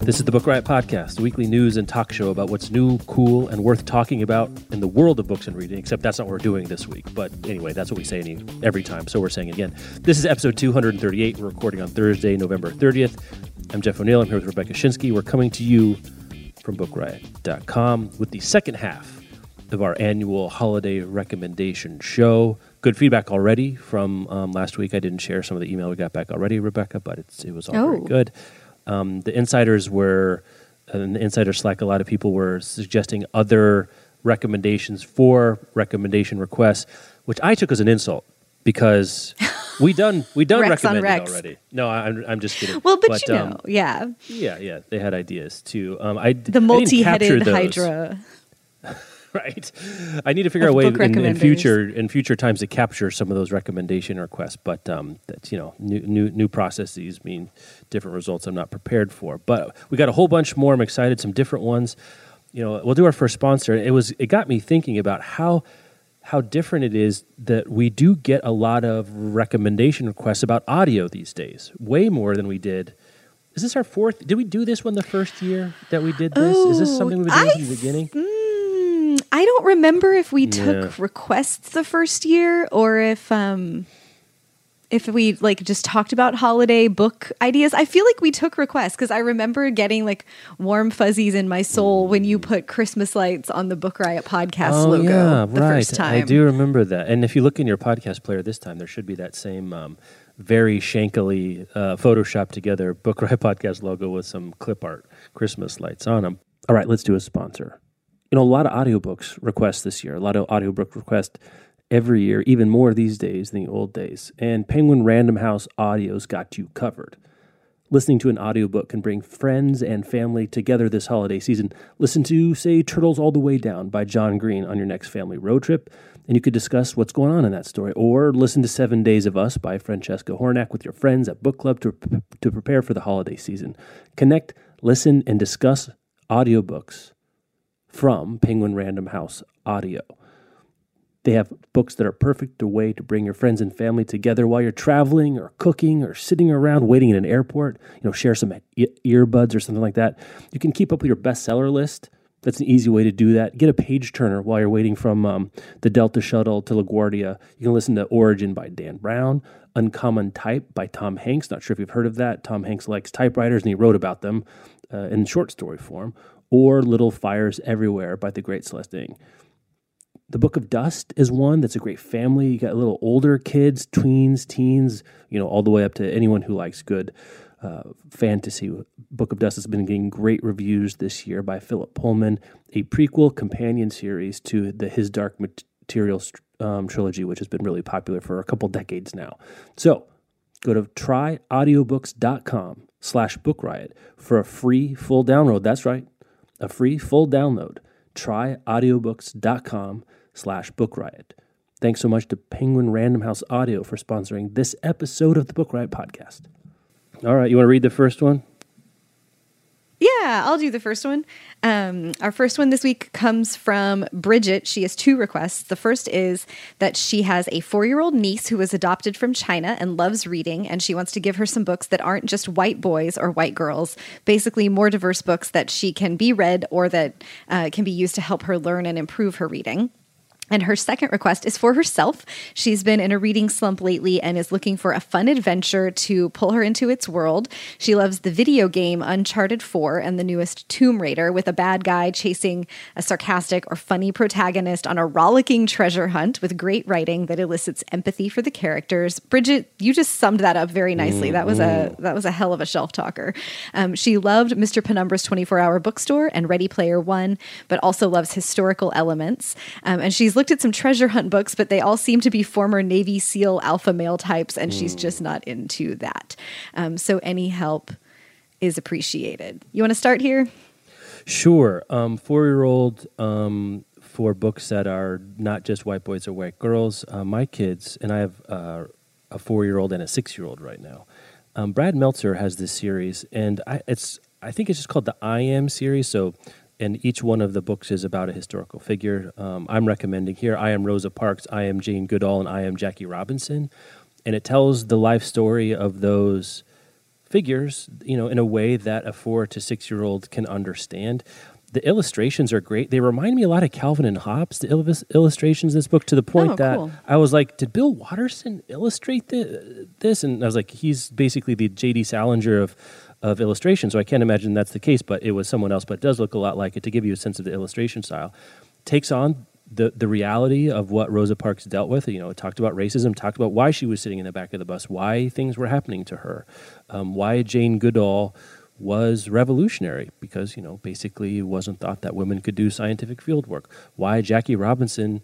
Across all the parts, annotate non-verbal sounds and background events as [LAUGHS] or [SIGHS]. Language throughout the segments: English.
This is the Book Riot Podcast, weekly news and talk show about what's new, cool, and worth talking about in the world of books and reading, except that's not what we're doing this week. But anyway, that's what we say any, every time, so we're saying it again. This is episode 238. We're recording on Thursday, November 30th. I'm Jeff O'Neill. I'm here with Rebecca Schinsky. We're coming to you from BookRiot.com with the second half of our annual holiday recommendation show. Good feedback already from um, last week. I didn't share some of the email we got back already, Rebecca, but it's, it was all very Oh. good. Um, the insiders were, uh, in the insider Slack, a lot of people were suggesting other recommendations for recommendation requests, which I took as an insult because [LAUGHS] we done we done Rex recommended already. No, I'm I'm just kidding. Well, but, you know, um, yeah, yeah, yeah, they had ideas too. Um, I the I multi-headed those. hydra. [LAUGHS] [LAUGHS] right? I need to figure out a way in, in future in future times to capture some of those recommendation requests. But um, that's you know new new new processes mean different results. I'm not prepared for, but we got a whole bunch more. I'm excited. Some different ones. You know, we'll do our first sponsor. It was it got me thinking about how how different it is that we do get a lot of recommendation requests about audio these days, way more than we did. Is this our fourth? Did we do this one the first year that we did this? Is this Oh, something we've been doing I from the beginning? Mm, I don't remember if we took Yeah. requests the first year or if um if we like just talked about holiday book ideas. I feel like we took requests because I remember getting like warm fuzzies in my soul when you put Christmas lights on the Book Riot podcast logo the first time. Oh, I do remember that. And if you look in your podcast player this time, there should be that same um, very shankily uh, photoshopped together Book Riot [LAUGHS] podcast logo with some clip art Christmas lights on them. All right, let's do a sponsor. You know, a lot of audiobooks requests this year, a lot of audiobook requests every year, even more these days than the old days. And Penguin Random House Audio's got you covered. Listening to an audiobook can bring friends and family together this holiday season. Listen to, say, Turtles All the Way Down by John Green on your next family road trip, and you could discuss what's going on in that story. Or listen to Seven Days of Us by Francesca Hornak with your friends at book club to, to prepare for the holiday season. Connect, listen, and discuss audiobooks from Penguin Random House Audio. They have books that are perfect a way to bring your friends and family together while you're traveling or cooking or sitting around waiting in an airport. You know, share some earbuds or something like that. You can keep up with your bestseller list. That's an easy way to do that. Get a page turner while you're waiting from um, the Delta shuttle to LaGuardia. You can listen to Origin by Dan Brown, Uncommon Type by Tom Hanks. Not sure if you've heard of that. Tom Hanks likes typewriters and he wrote about them uh, in short story form. Or Little Fires Everywhere by the great Celeste. The Book of Dust is one that's a great family. You got little older kids, tweens, teens, you know, all the way up to anyone who likes good uh, fantasy. Book of Dust has been getting great reviews this year by Philip Pullman, a prequel companion series to the His Dark Materials um, trilogy, which has been really popular for a couple decades now. So go to tryaudiobooks.com slash book riot for a free full download. That's right, a free full download. Tryaudiobooks.com slash book riot. Thanks so much to Penguin Random House Audio for sponsoring this episode of the Book Riot podcast. All right, you want to read the first one? Yeah, I'll do the first one. Um, our first one this week comes from Bridget. She has two requests. The first is that she has a four year old niece who was adopted from China and loves reading, and she wants to give her some books that aren't just white boys or white girls, basically more diverse books that she can be read or that uh, can be used to help her learn and improve her reading. And her second request is for herself. She's been in a reading slump lately and is looking for a fun adventure to pull her into its world. She loves the video game Uncharted 4 and the newest Tomb Raider, with a bad guy chasing a sarcastic or funny protagonist on a rollicking treasure hunt with great writing that elicits empathy for the characters. Bridget, you just summed that up very nicely. That was a that was a hell of a shelf talker. Um, she loved Mr. Penumbra's 24 Hour Bookstore and Ready Player One, but also loves historical elements. Um, and she's looked at some treasure hunt books, but they all seem to be former Navy SEAL alpha male types, and she's just not into that. Um, so any help is appreciated. You want to start here? Sure. Um, Four year old um, for books that are not just white boys or white girls. Uh, my kids, and I have uh, a four year old and a six year old right now. Um, Brad Meltzer has this series, and I, it's I think it's just called the I Am series. So, and each one of the books is about a historical figure. Um, I'm recommending here I Am Rosa Parks, I Am Jane Goodall, and I Am Jackie Robinson. And it tells the life story of those figures, you know, in a way that a four to six year old can understand. The illustrations are great. They remind me a lot of Calvin and Hobbes, the il- illustrations in this book, to the point Oh, that cool. I was like, did Bill Watterson illustrate thi- this? And I was like, he's basically the J.D. Salinger of, of illustration. So I can't imagine that's the case, but it was someone else. But it does look a lot like it to give you a sense of the illustration style. Takes on the, the reality of what Rosa Parks dealt with. You know, talked about racism, talked about why she was sitting in the back of the bus, why things were happening to her, um, why Jane Goodall was revolutionary because, you know, basically it wasn't thought that women could do scientific field work, why Jackie Robinson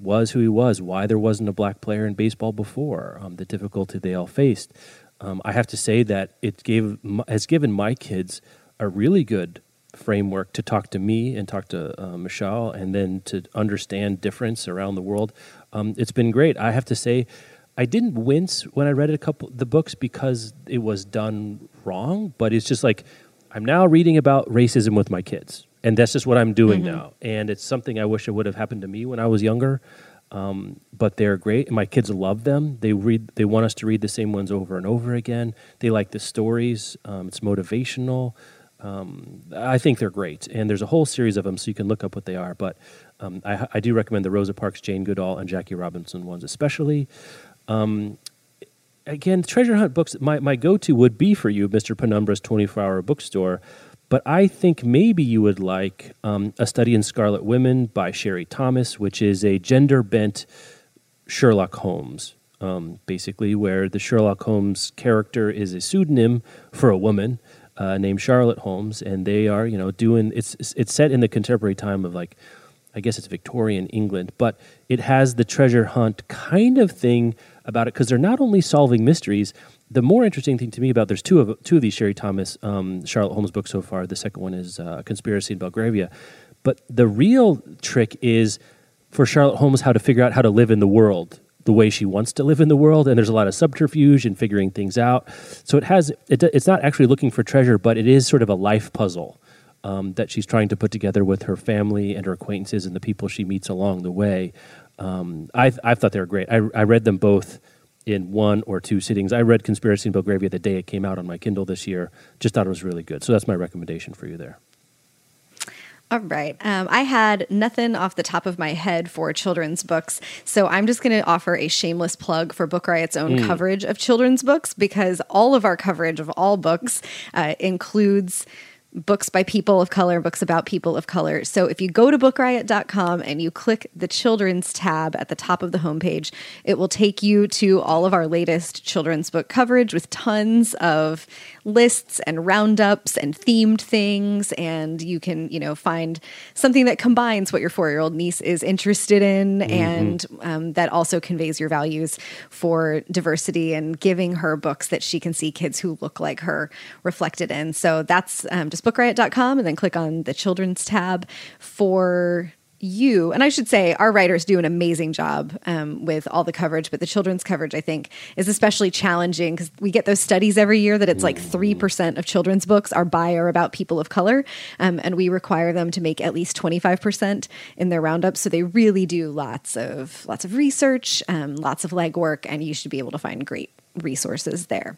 was who he was, why there wasn't a black player in baseball before, um, the difficulty they all faced. Um, I have to say that it gave has given my kids a really good framework to talk to me and talk to uh, Michelle, and then to understand difference around the world. Um, it's been great. I have to say, I didn't wince when I read a couple the books because it was done wrong, but it's just like I'm now reading about racism with my kids, and that's just what I'm doing now. And it's something I wish it would have happened to me when I was younger. Um, but they're great, my kids love them. They read, they want us to read the same ones over and over again. They like the stories. Um, it's motivational. Um, I think they're great, and there's a whole series of them, so you can look up what they are. But um, I, I do recommend the Rosa Parks, Jane Goodall, and Jackie Robinson ones, especially. Um, again, treasure hunt books. My my go to would be for you, Mister Penumbra's 24 hour bookstore. But I think maybe you would like um, a study in Scarlet Women by Sherry Thomas, which is a gender bent Sherlock Holmes, um, basically, where the Sherlock Holmes character is a pseudonym for a woman uh, named Charlotte Holmes, and they are, you know, doing it's it's set in the contemporary time of like, I guess it's Victorian England, but it has the treasure hunt kind of thing about it because they're not only solving mysteries. The more interesting thing to me about there's two of two of these Sherry Thomas um, Charlotte Holmes books so far. The second one is uh, Conspiracy in Belgravia, but the real trick is for Charlotte Holmes how to figure out how to live in the world the way she wants to live in the world and there's a lot of subterfuge and figuring things out. So it has it, it's not actually looking for treasure but it is sort of a life puzzle um, that she's trying to put together with her family and her acquaintances and the people she meets along the way. Um, I've, I've thought they were great. I, I read them both in one or two sittings i read conspiracy in belgravia the day it came out on my kindle this year just thought it was really good so that's my recommendation for you there All right. Um, I had nothing off the top of my head for children's books. So I'm just going to offer a shameless plug for Book Riot's own coverage of children's books because all of our coverage of all books uh, includes books by people of color, books about people of color. So if you go to bookriot.com and you click the children's tab at the top of the homepage, it will take you to all of our latest children's book coverage with tons of lists and roundups and themed things and you can, you know, find something that combines what your 4-year-old niece is interested in and um, that also conveys your values for diversity and giving her books that she can see kids who look like her reflected in. So that's um, just bookriot.com and then click on the children's tab for you. And I should say, our writers do an amazing job um, with all the coverage, but the children's coverage, I think, is especially challenging because we get those studies every year that it's like 3% of children's books are by or about people of color. Um, and we require them to make at least 25% in their roundup. So they really do lots of lots of research, um, lots of legwork, and you should be able to find great resources there.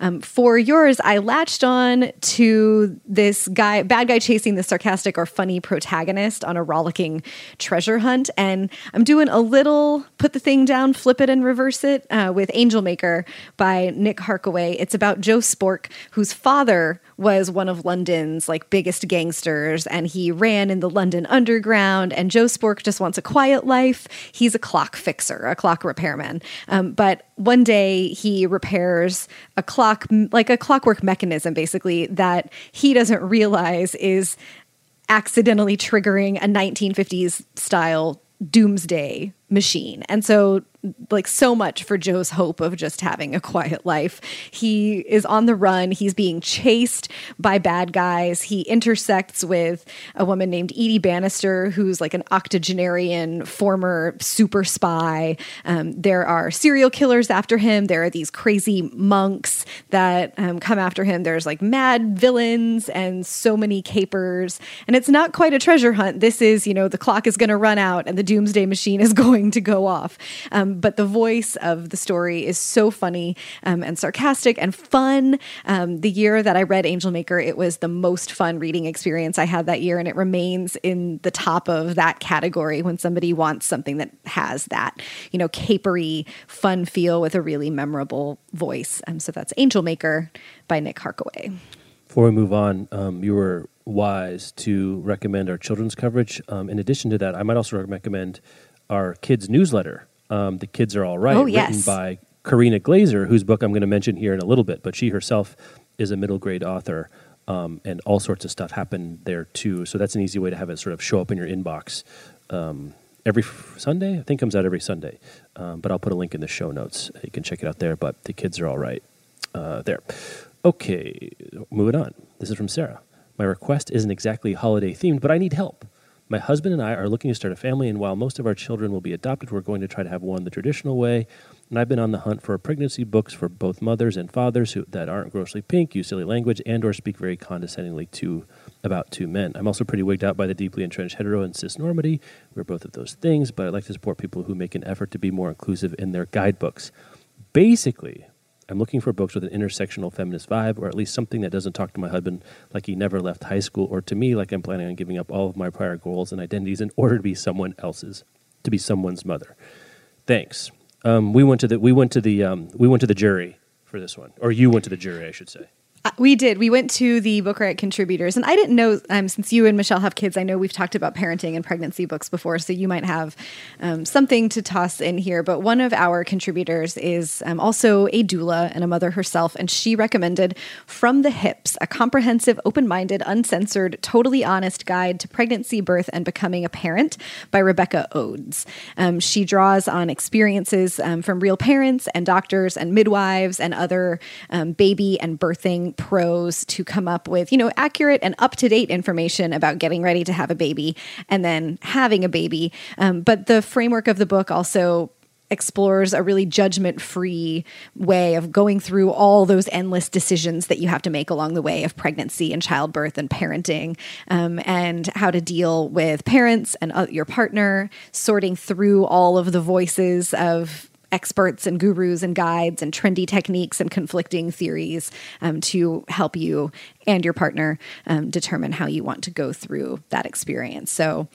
Um, for yours, I latched on to this guy, bad guy chasing the sarcastic or funny protagonist on a rollicking treasure hunt. And I'm doing a little put the thing down, flip it and reverse it uh, with Angel Maker by Nick Harkaway. It's about Joe Spork, whose father was one of London's like biggest gangsters and he ran in the London underground and Joe Spork just wants a quiet life. He's a clock fixer, a clock repairman. Um, but one day he repairs a clock like a clockwork mechanism basically that he doesn't realize is accidentally triggering a 1950s style doomsday machine. And so like so much for Joe's hope of just having a quiet life. He is on the run. He's being chased by bad guys. He intersects with a woman named Edie Bannister, who's like an octogenarian former super spy. Um, there are serial killers after him. There are these crazy monks that um, come after him. There's like mad villains and so many capers. And it's not quite a treasure hunt. This is, you know, the clock is going to run out and the doomsday machine is [LAUGHS] going going to go off. Um, but the voice of the story is so funny um, and sarcastic and fun. Um, the year that I read Angel Maker, it was the most fun reading experience I had that year, and it remains in the top of that category when somebody wants something that has that, you know, capery, fun feel with a really memorable voice. Um, so that's Angel Maker by Nick Harkaway. Before we move on, um, you were wise to recommend our children's coverage. Um, in addition to that, I might also recommend our kids newsletter. Um, the kids are all right, oh, written yes. by Karina Glaser, whose book I'm going to mention here in a little bit. But she herself is a middle grade author, um, and all sorts of stuff happened there too. So that's an easy way to have it sort of show up in your inbox um, every f- Sunday. I think comes out every Sunday, um, but I'll put a link in the show notes. You can check it out there. But the kids are all right uh, there. Okay, moving on. This is from Sarah. My request isn't exactly holiday themed, but I need help. My husband and I are looking to start a family, and while most of our children will be adopted, we're going to try to have one the traditional way. And I've been on the hunt for pregnancy books for both mothers and fathers who, that aren't grossly pink, use silly language, and or speak very condescendingly to about two men. I'm also pretty wigged out by the deeply entrenched hetero and cis normity. We're both of those things, but I'd like to support people who make an effort to be more inclusive in their guidebooks. Basically, I'm looking for books with an intersectional feminist vibe, or at least something that doesn't talk to my husband like he never left high school, or to me like I'm planning on giving up all of my prior goals and identities in order to be someone else's, to be someone's mother. Thanks. Um, we went to the we went to the um, we went to the jury for this one, or you went to the jury, I should say. We did. We went to the Book Riot contributors, and I didn't know. Um, since you and Michelle have kids, I know we've talked about parenting and pregnancy books before, so you might have um, something to toss in here. But one of our contributors is um, also a doula and a mother herself, and she recommended "From the Hips: A Comprehensive, Open-Minded, Uncensored, Totally Honest Guide to Pregnancy, Birth, and Becoming a Parent" by Rebecca Odes. Um, she draws on experiences um, from real parents and doctors and midwives and other um, baby and birthing pros to come up with, you know, accurate and up to date information about getting ready to have a baby and then having a baby. Um, but the framework of the book also explores a really judgment free way of going through all those endless decisions that you have to make along the way of pregnancy and childbirth and parenting um, and how to deal with parents and uh, your partner sorting through all of the voices of experts and gurus and guides and trendy techniques and conflicting theories um, to help you and your partner um, determine how you want to go through that experience. So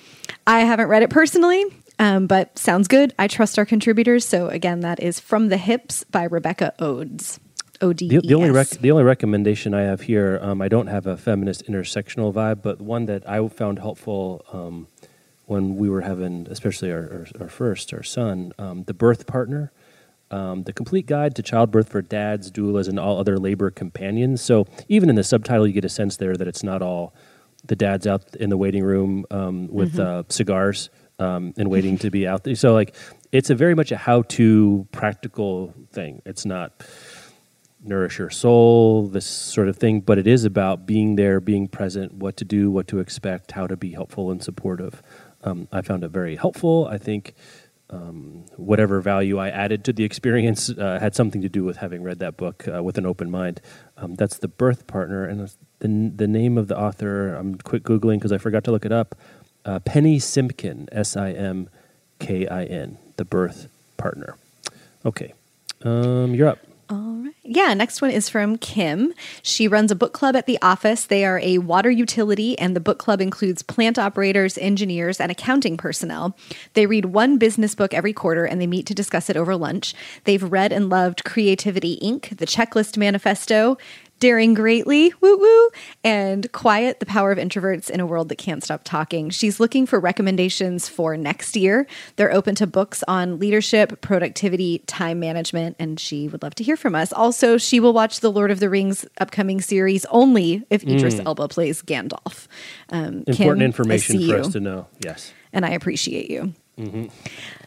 I haven't read it personally. Um, but sounds good. I trust our contributors. So again, that is From the Hips by Rebecca Odes. O-D-E-S. The, the only rec- the only recommendation I have here, um, I don't have a feminist intersectional vibe, but one that I found helpful um, when we were having, especially our, our, our first, our son, um, the birth partner. Um, the complete guide to childbirth for dads, doulas, and all other labor companions. So even in the subtitle, you get a sense there that it's not all the dads out in the waiting room um, with Mm-hmm. uh, cigars um, and waiting to be out there. So like, it's a very much a how-to practical thing. It's not nourish your soul, this sort of thing, but it is about being there, being present, what to do, what to expect, how to be helpful and supportive. Um, I found it very helpful. I think um, whatever value I added to the experience uh, had something to do with having read that book uh, with an open mind. Um, that's the birth partner, and the the name of the author. I'm quick googling because I forgot to look it up. Uh, Penny Simkin, S I M K I N, the birth partner. Okay, um, you're up. All right. Yeah, next one is from Kim. She runs a book club at the office. They are a water utility, and the book club includes plant operators, engineers, and accounting personnel. They read one business book every quarter and they meet to discuss it over lunch. They've read and loved Creativity Inc., The Checklist Manifesto, Daring Greatly, woo woo, and Quiet, The Power of Introverts in a World That Can't Stop Talking. She's looking for recommendations for next year. They're open to books on leadership, productivity, time management, and she would love to hear from us. Also, she will watch the Lord of the Rings upcoming series only if Idris Elba plays Gandalf. Um, Important Kim, information for us to know. Yes. and I appreciate you. Um,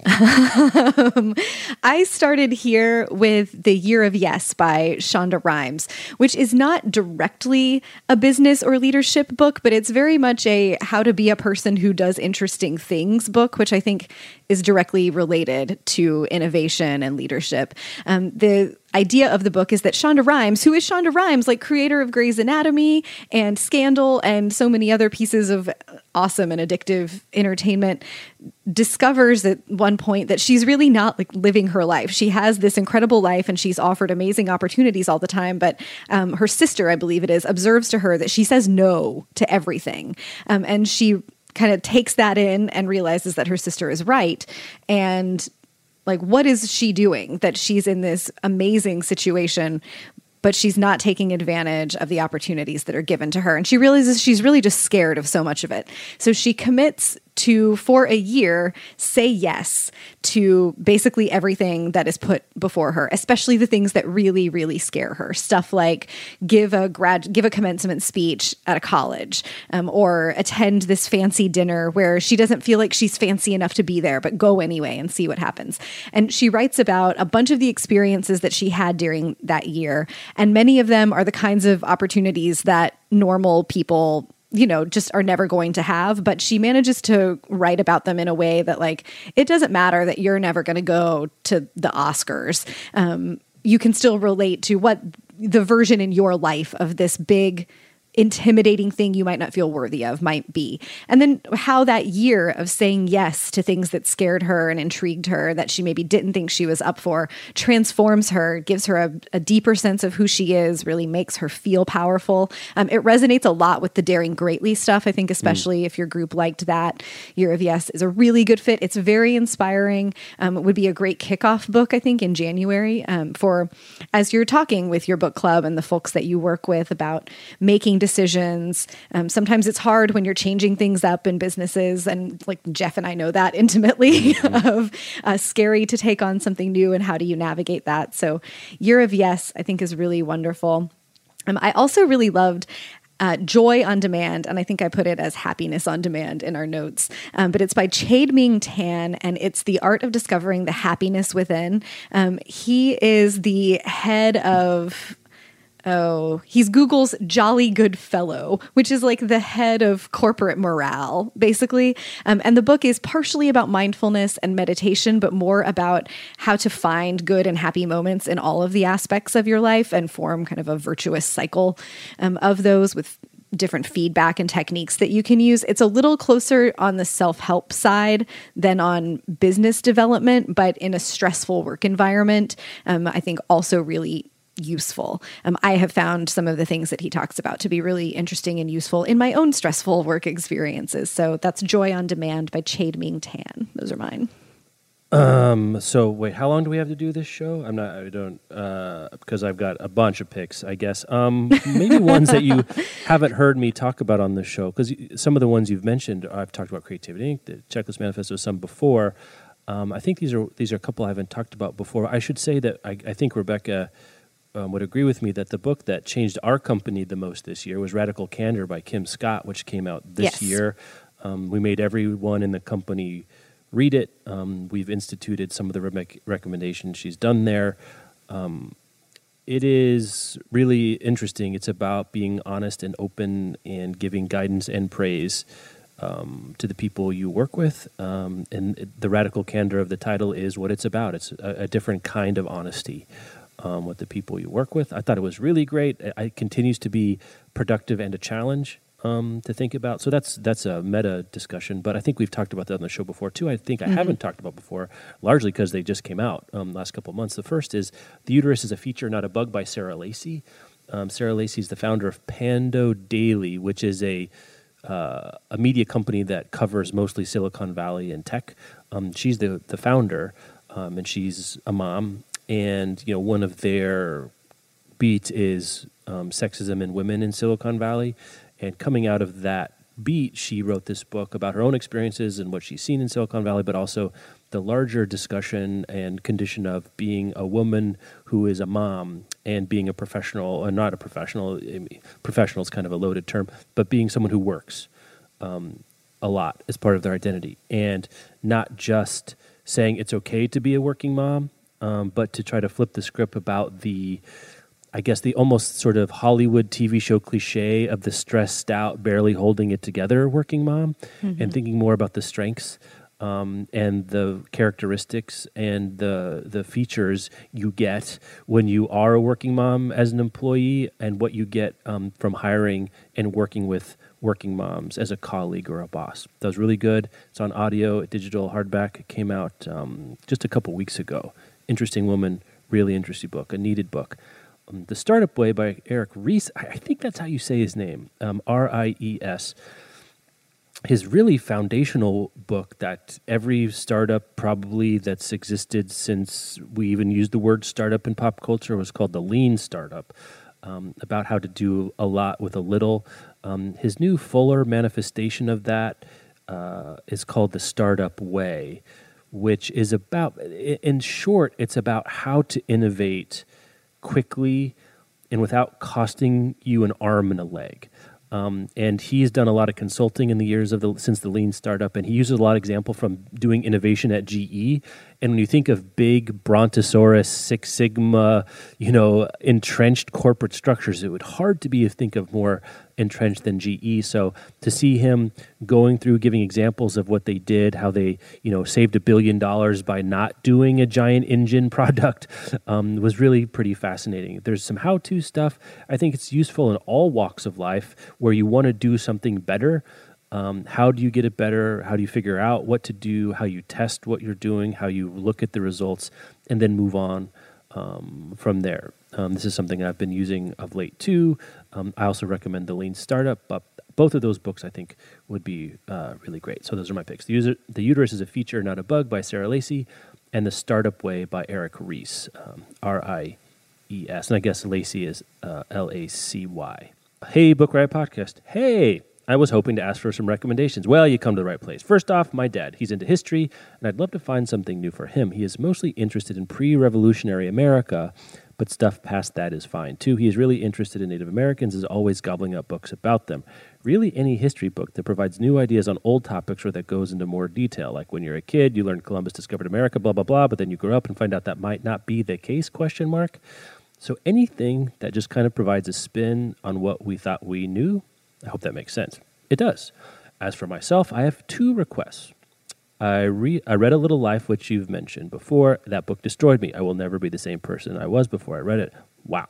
[LAUGHS] I started here with The Year of Yes by Shonda Rhimes, which is not directly a business or leadership book, but it's very much a how to be a person who does interesting things book, which I think is directly related to innovation and leadership. Um, the idea of the book is that Shonda Rhimes, who is Shonda Rhimes, like creator of Grey's Anatomy and Scandal and so many other pieces of awesome and addictive entertainment, discovers at one point that she's really not like living her life. She has this incredible life and she's offered amazing opportunities all the time. But um, her sister, I believe it is, observes to her that she says no to everything. Um, and she kind of takes that in and realizes that her sister is right. And like, what is she doing that she's in this amazing situation but she's not taking advantage of the opportunities that are given to her. And she realizes she's really just scared of so much of it. So she commits to, for a year, say yes to basically everything that is put before her, especially the things that really, really scare her. Stuff like give a grad, give a commencement speech at a college, um, or attend this fancy dinner where she doesn't feel like she's fancy enough to be there, but go anyway and see what happens. And she writes about a bunch of the experiences that she had during that year, and many of them are the kinds of opportunities that normal people you know, just are never going to have. But she manages to write about them in a way that, like, it doesn't matter that you're never going to go to the Oscars. Um, you can still relate to what the version in your life of this big intimidating thing you might not feel worthy of might be. And then how that year of saying yes to things that scared her and intrigued her that she maybe didn't think she was up for transforms her, gives her a, a deeper sense of who she is, really makes her feel powerful. Um, it resonates a lot with the Daring Greatly stuff. I think, especially mm. if your group liked that, Year of Yes is a really good fit. It's very inspiring. Um, it would be a great kickoff book, I think, in January um, for as you're talking with your book club and the folks that you work with about making decisions. Um, sometimes it's hard when you're changing things up in businesses, and like Jeff and I know that [LAUGHS] intimately mm-hmm. of uh, scary to take on something new and how do you navigate that. So, Year of Yes, I think is really wonderful. Um, I also really loved uh, Joy on Demand, and I think I put it as Happiness on Demand in our notes. Um, but it's by Chade-Meng Tan, and it's the art of discovering the happiness within. Um, he is the head of Oh, he's Google's jolly good fellow, which is like the head of corporate morale, basically. Um, and the book is partially about mindfulness and meditation, but more about how to find good and happy moments in all of the aspects of your life and form kind of a virtuous cycle um, of those with different feedback and techniques that you can use. It's a little closer on the self help side than on business development, but in a stressful work environment, um, I think also really useful. Um, I have found some of the things that he talks about to be really interesting and useful in my own stressful work experiences. So that's Joy on Demand by Chade-Meng Tan. Those are mine. Um. So wait, how long do we have to do this show? I'm not. I don't. Uh, because I've got a bunch of picks. I guess. Um. Maybe ones that you [LAUGHS] haven't heard me talk about on the show. Because some of the ones you've mentioned, I've talked about creativity, the checklist manifesto, some before. Um, I think these are these are a couple I haven't talked about before. I should say that I, I think Rebecca um, would agree with me that the book that changed our company the most this year was Radical Candor by Kim Scott, which came out this yes. year. Um, we made everyone in the company read it. Um, we've instituted some of the re- recommendations she's done there. Um, it is really interesting. It's about being honest and open and giving guidance and praise um, to the people you work with. Um, and the radical candor of the title is what it's about. It's a, a different kind of honesty um, with the people you work with. I thought it was really great. It continues to be productive and a challenge um, to think about. So that's that's a meta discussion, but I think we've talked about that on the show before too. I think I mm-hmm. haven't talked about before, largely because they just came out um, last couple of months. The first is "The Uterus is a Feature, Not a Bug" by Sarah Lacy. Um, Sarah Lacy is the founder of Pando Daily, which is a uh, a media company that covers mostly Silicon Valley and tech. Um, she's the the founder, um, and she's a mom and you know one of their beats is um, sexism in women in Silicon Valley, and coming out of that beat, she wrote this book about her own experiences and what she's seen in Silicon Valley, but also the larger discussion and condition of being a woman who is a mom and being a professional, or not a professional. Professional is kind of a loaded term, but being someone who works. Um, a lot as part of their identity, and not just saying it's okay to be a working mom, um, but to try to flip the script about the I guess the almost sort of Hollywood TV show cliche of the stressed out, barely holding it together working mom, mm-hmm. and thinking more about the strengths um, and the characteristics and the the features you get when you are a working mom as an employee, and what you get um, from hiring and working with working moms as a colleague or a boss. That was really good. It's on audio, digital, hardback. It came out um, just a couple weeks ago. Interesting woman, really interesting book, a needed book. Um, the Startup Way by Eric Ries. I, I, think that's how you say his name. Um, R I E S. His really foundational book that every startup probably that's existed since we even used the word startup in pop culture was called the Lean Startup. Um, about how to do a lot with a little. Um, his new fuller manifestation of that uh, is called the Startup Way, which is about, in short, it's about how to innovate quickly and without costing you an arm and a leg. Um, and he's done a lot of consulting in the years of the since the lean startup, and he uses a lot of example from doing innovation at GE. And when you think of big Brontosaurus, Six Sigma, you know, entrenched corporate structures, it would hard to be think of more entrenched than GE. So to see him going through giving examples of what they did, how they you know saved a billion dollars by not doing a giant engine [LAUGHS] product, um, was really pretty fascinating. There's some how-to stuff. I think it's useful in all walks of life where you want to do something better. Um, how do you get it better? How do you figure out what to do? How you test what you're doing? How you look at the results, and then move on um, from there. Um, this is something I've been using of late too. Um, I also recommend the Lean Startup, but both of those books I think would be uh, really great. So those are my picks. The, user, the Uterus is a Feature, Not a Bug by Sarah Lacy, and The Startup Way by Eric Ries, um, R I E S. And I guess Lacy is uh, L A C Y. Hey, Book Riot Podcast. Hey! I was hoping to ask for some recommendations. Well, you come to the right place. First off, my dad. He's into history, and I'd love to find something new for him. He is mostly interested in pre revolutionary America, but stuff past that is fine too. He is really interested in Native Americans, is always gobbling up books about them. Really, any history book that provides new ideas on old topics or that goes into more detail. Like when you're a kid, you learn Columbus discovered America, blah blah blah, but then you grow up and find out that might not be the case? Question mark. So anything that just kind of provides a spin on what we thought we knew, I hope that makes sense. It does. As for myself, I have two requests. I, re- I read A Little Life, which you've mentioned before. That book destroyed me. I will never be the same person I was before I read it. Wow.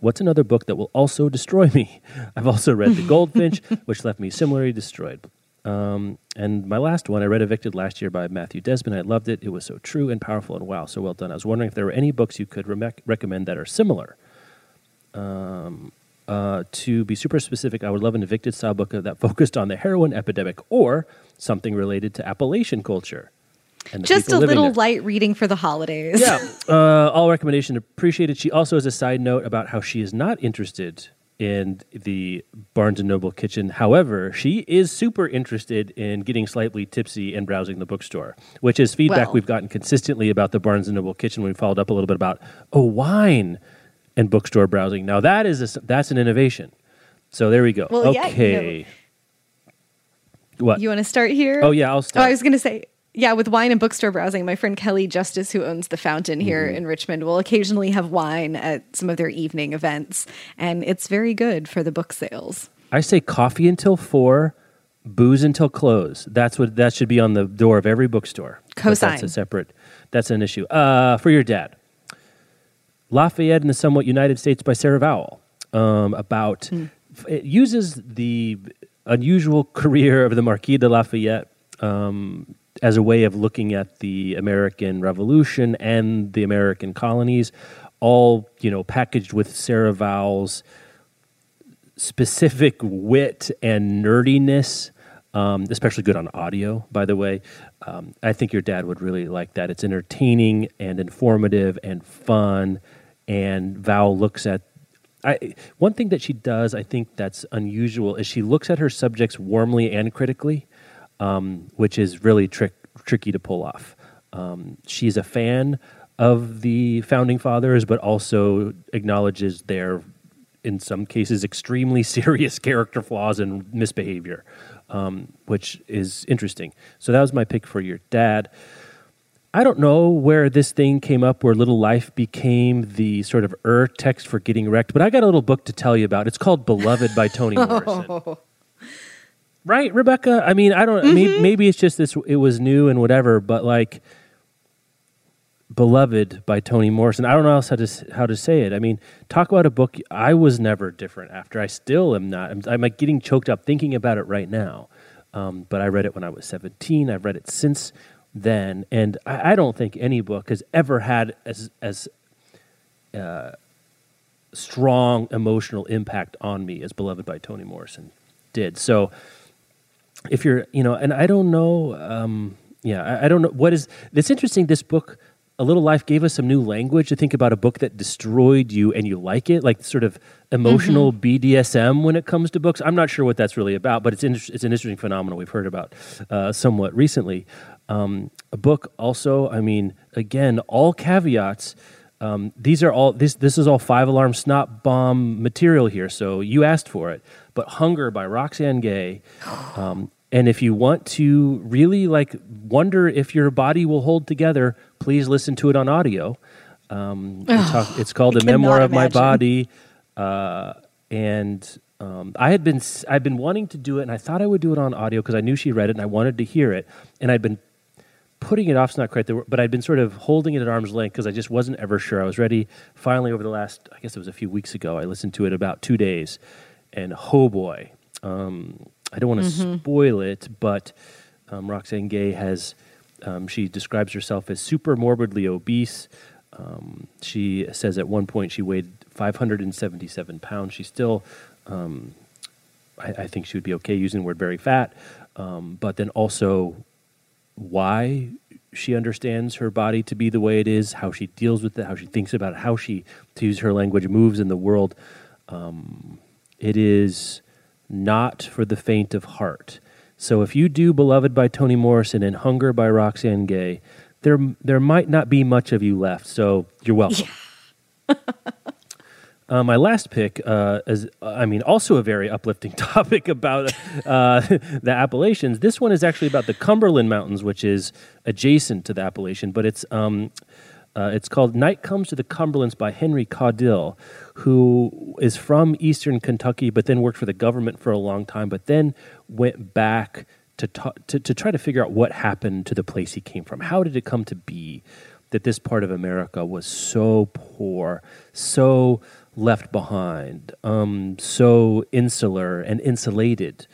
What's another book that will also [LAUGHS] destroy me? I've also read The Goldfinch, [LAUGHS] which left me similarly destroyed. Um, and my last one, I read Evicted last year by Matthew Desmond. I loved it. It was so true and powerful and wow, so well done. I was wondering if there were any books you could re- recommend that are similar. Um, uh, to be super specific, I would love an evicted style book that focused on the heroin epidemic or something related to Appalachian culture. Just a little light reading for the holidays. Yeah, [LAUGHS] uh, all recommendation appreciated. She also has a side note about how she is not interested in the Barnes and Noble kitchen. However, she is super interested in getting slightly tipsy and browsing the bookstore, which is feedback well, we've gotten consistently about the Barnes and Noble kitchen. We followed up a little bit about oh wine and bookstore browsing. Now that is a, that's an innovation. So there we go. Well, okay. Yeah, you know, what? You want to start here? Oh yeah, I'll start. Oh, I was going to say yeah, with wine and bookstore browsing, my friend Kelly Justice, who owns the Fountain here mm-hmm. in Richmond, will occasionally have wine at some of their evening events, and it's very good for the book sales. I say coffee until four, booze until close. That's what that should be on the door of every bookstore. Cosign. That's a separate. That's an issue. Uh, for your dad. Lafayette in the Somewhat United States by Sarah Vowell um, about mm. it uses the unusual [LAUGHS] career of the Marquis de Lafayette um, as a way of looking at the American Revolution and the American colonies, all you know packaged with Sarah Vowell's specific wit and nerdiness. Um, especially good on audio, by the way. Um, I think your dad would really like that. It's entertaining and informative and fun and Vowell looks at I, one thing that she does, I think that's unusual, is she looks at her subjects warmly and critically, um, which is really trick, tricky to pull off. Um, she's a fan of the founding fathers, but also acknowledges their, in some cases, extremely [LAUGHS] serious character flaws and misbehavior. um, which is interesting. So that was my pick for your dad. I don't know where this thing came up, where Little Life became the sort of ur text for getting wrecked, but I got a little book to tell you about. It's called Beloved by Toni [LAUGHS] Morrison. Right, Rebecca? I mean, I don't, mm-hmm. maybe, maybe it's just this, it was new and whatever, but like, Beloved by Toni Morrison. I don't know else how to how to say it. I mean, talk about a book. I was never different after. I still am not. I'm, I'm like getting choked up thinking about it right now. Um, but I read it when I was 17. I've read it since then, and I, I don't think any book has ever had as as uh, strong emotional impact on me as Beloved by Toni Morrison did. So, if you're, you know, and I don't know, um, yeah, I, I don't know what is. It's interesting. This book a Little Life gave us some new language to think about a book that destroyed you and you like it, like sort of emotional mm-hmm. BDSM when it comes to books. I'm not sure what that's really about, but it's, inter- it's an interesting phenomenon we've heard about uh, somewhat recently. Um, a book also, I mean, again, all caveats. Um, these are all this. This is all five alarm snot bomb material here. So you asked for it. But Hunger by Roxane Gay um, and if you want to really like wonder if your body will hold together, please listen to it on audio. Um, oh, talk, it's called "A Memoir of My Body," uh, and um, I had been I'd been wanting to do it, and I thought I would do it on audio because I knew she read it, and I wanted to hear it, and I'd been putting it off. It's not quite the but I'd been sort of holding it at arm's length because I just wasn't ever sure. I was ready. Finally, over the last, I guess it was a few weeks ago, I listened to it about two days, and oh boy. Um, I don't want to mm-hmm. spoil it, but um, Roxane Gay has, um, she describes herself as super morbidly obese. Um, she says at one point she weighed 577 pounds. She's still, um, I, I, think she would be okay using the word very fat, um, but then also why she understands her body to be the way it is, how she deals with it, how she thinks about it, how she, to use her language, moves in the world. Um, it is not for the faint of heart. So if you do Beloved by Toni Morrison and Hunger by Roxane Gay, there there might not be much of you left. So you're welcome. Yeah. [LAUGHS] uh, my last pick uh, is, I mean, also a very uplifting [LAUGHS] topic about uh, the Appalachians. This one is actually about the Cumberland Mountains, which is adjacent to the Appalachian, but it's um, uh, it's called Night Comes to the Cumberlands by Henry Caudill, who is from Eastern Kentucky, but then worked for the government for a long time, but then went back to, ta- to, to try to figure out what happened to the place he came from. How did it come to be that this part of America was so poor, so left behind, um, so insular and insulated?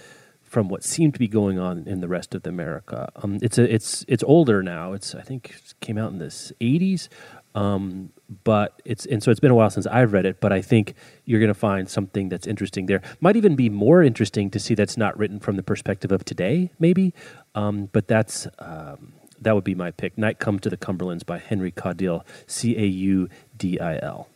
from what seemed to be going on in the rest of America. Um, it's a, it's it's older now. It's I think it came out in the '80s, um, but it's and so it's been a while since I've read it. But I think you're going to find something that's interesting there. Might even be more interesting to see that's not written from the perspective of today, maybe. Um, but that's um, that would be my pick. Night Come to the Cumberlands by Henry Caudill, C A U D I L.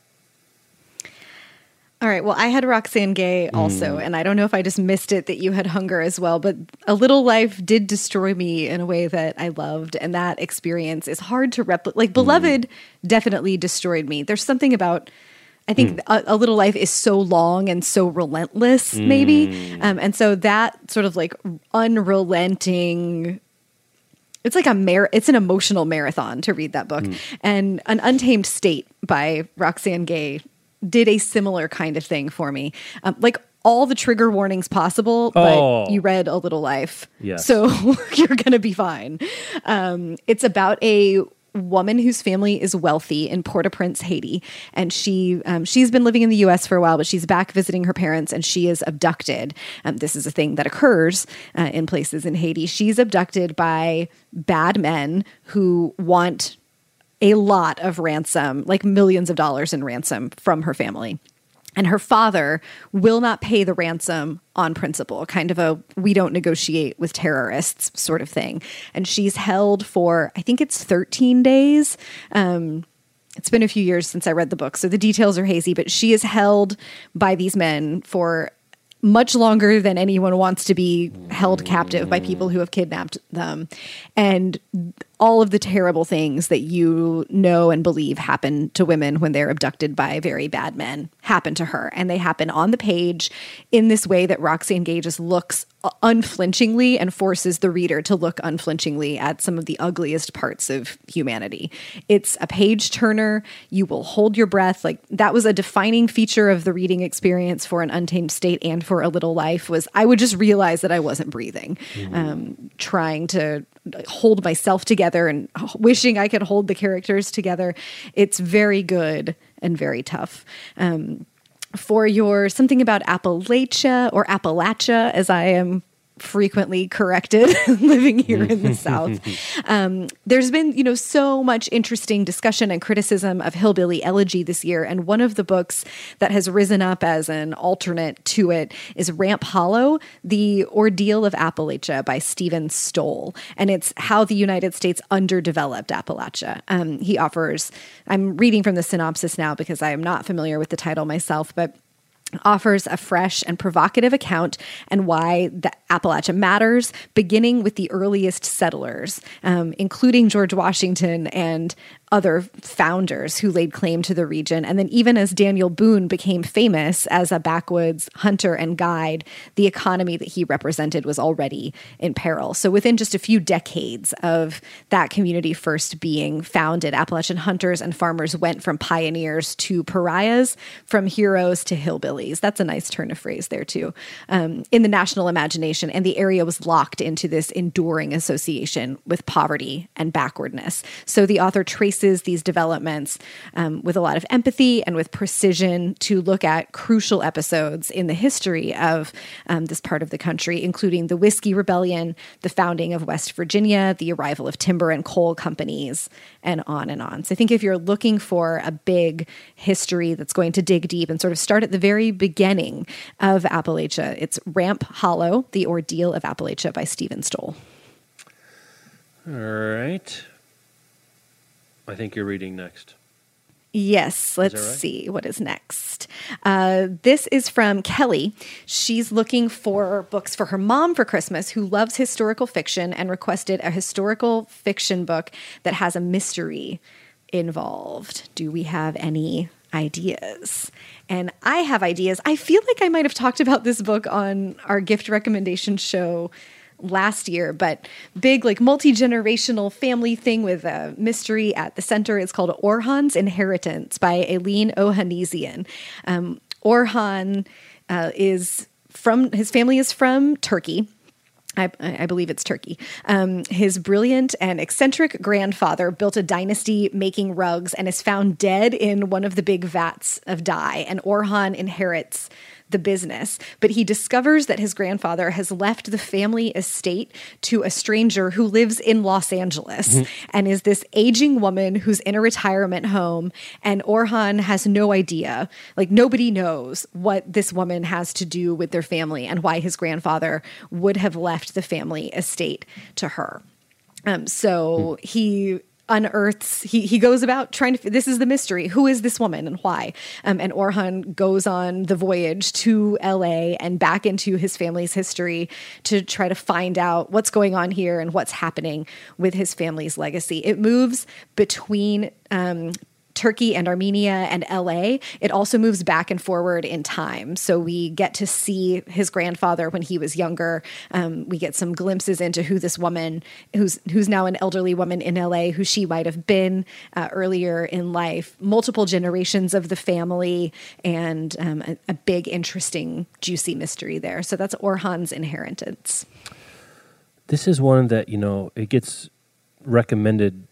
All right. Well, I had Roxane Gay also, mm. and I don't know if I just missed it that you had hunger as well, but A Little Life did destroy me in a way that I loved, and that experience is hard to replicate. Like, Beloved mm. definitely destroyed me. There's something about. I think mm. a, a, Little Life is so long and so relentless, maybe. Mm. Um, and so that sort of like unrelenting it's like a mar- it's an emotional marathon to read that book mm. and an untamed state by roxane gay did a similar kind of thing for me. Um, like all the trigger warnings possible, but oh. you read A Little Life. Yes. So [LAUGHS] you're going to be fine. Um, it's about a woman whose family is wealthy in Port-au-Prince, Haiti, and she um, she's been living in the U.S. for a while, but she's back visiting her parents, and she is abducted. Um, this is a thing that occurs uh, in places in Haiti. She's abducted by bad men who want a lot of ransom, like millions of dollars in ransom from her family. And her father will not pay the ransom on principle, kind of a we don't negotiate with terrorists sort of thing. And she's held for, I think it's 13 days. Um, it's been a few years since I read the book, so the details are hazy, but she is held by these men for much longer than anyone wants to be held captive by people who have kidnapped them. And all of the terrible things that you know and believe happen to women when they're abducted by very bad men happen to her. And they happen on the page in this way that Roxane Gay just looks unflinchingly and forces the reader to look unflinchingly at some of the ugliest parts of humanity. It's a page turner. You will hold your breath. Like that was a defining feature of the reading experience for an untamed state and for a little life was I would just realize that I wasn't breathing, mm-hmm. um, trying to hold myself together and wishing I could hold the characters together. It's very good and very tough. Um, for your something about Appalachia or Appalachia, as I am frequently corrected [LAUGHS] living here in the [LAUGHS] South. Um, there's been, you know, so much interesting discussion and criticism of Hillbilly Elegy this year. And one of the books that has risen up as an alternate to it is Ramp Hollow, The Ordeal of Appalachia by Steven Stoll. And it's how the United States underdeveloped Appalachia. Um, he offers, I'm reading from the synopsis now because I am not familiar with the title myself, but offers a fresh and provocative account and why the Appalachia matters, beginning with the earliest settlers, um, including George Washington and other founders who laid claim to the region. And then, even as Daniel Boone became famous as a backwoods hunter and guide, the economy that he represented was already in peril. So, within just a few decades of that community first being founded, Appalachian hunters and farmers went from pioneers to pariahs, from heroes to hillbillies. That's a nice turn of phrase there, too, um, in the national imagination. And the area was locked into this enduring association with poverty and backwardness. So, the author traces these developments um, with a lot of empathy and with precision to look at crucial episodes in the history of um, this part of the country, including the Whiskey Rebellion, the founding of West Virginia, the arrival of timber and coal companies, and on and on. So I think if you're looking for a big history that's going to dig deep and sort of start at the very beginning of Appalachia, it's Ramp Hollow, The Ordeal of Appalachia by Steven Stoll. All right. I think you're reading next. Yes, let's right? see what is next. Uh, this is from Kelly. She's looking for books for her mom for Christmas, who loves historical fiction and requested a historical fiction book that has a mystery involved. Do we have any ideas? And I have ideas. I feel like I might have talked about this book on our gift recommendation show last year, but big like multi generational family thing with a mystery at the center. It's called Orhan's Inheritance by Aline Ohanesian. Um, Orhan uh, is from his family is from Turkey. I, I, believe it's Turkey. Um, his brilliant and eccentric grandfather built a dynasty making rugs and is found dead in one of the big vats of dye. And Orhan inherits the business, but he discovers that his grandfather has left the family estate to a stranger who lives in Los Angeles mm-hmm. and is this aging woman who's in a retirement home. And Orhan has no idea, like, nobody knows what this woman has to do with their family and why his grandfather would have left the family estate to her. Um, so mm. he unearths he he goes about trying to this is the mystery who is this woman and why? Um, and orhan goes on the voyage to la and back into his family's history to try to find out what's going on here and what's happening with his family's legacy. It moves between um, Turkey and Armenia and LA, it also moves back and forward in time. So we get to see his grandfather when he was younger. Um, we get some glimpses into who this woman, who's who's now an elderly woman in LA, who she might have been uh, earlier in life. Multiple generations of the family, and um, a, a big, interesting, juicy mystery there. So that's Orhan's inheritance. This is one that you know it gets recommended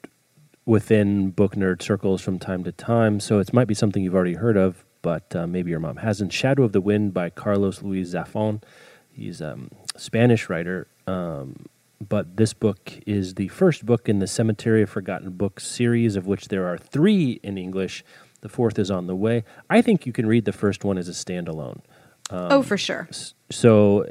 within book nerd circles from time to time. So it might be something you've already heard of, but uh, maybe your mom hasn't. Shadow of the Wind by Carlos Luis Zafon. He's a um, Spanish writer, um, but this book is the first book in the Cemetery of Forgotten Books series, of which there are three in English. The fourth is on the way. I think you can read the first one as a standalone. Um, oh, for sure. So,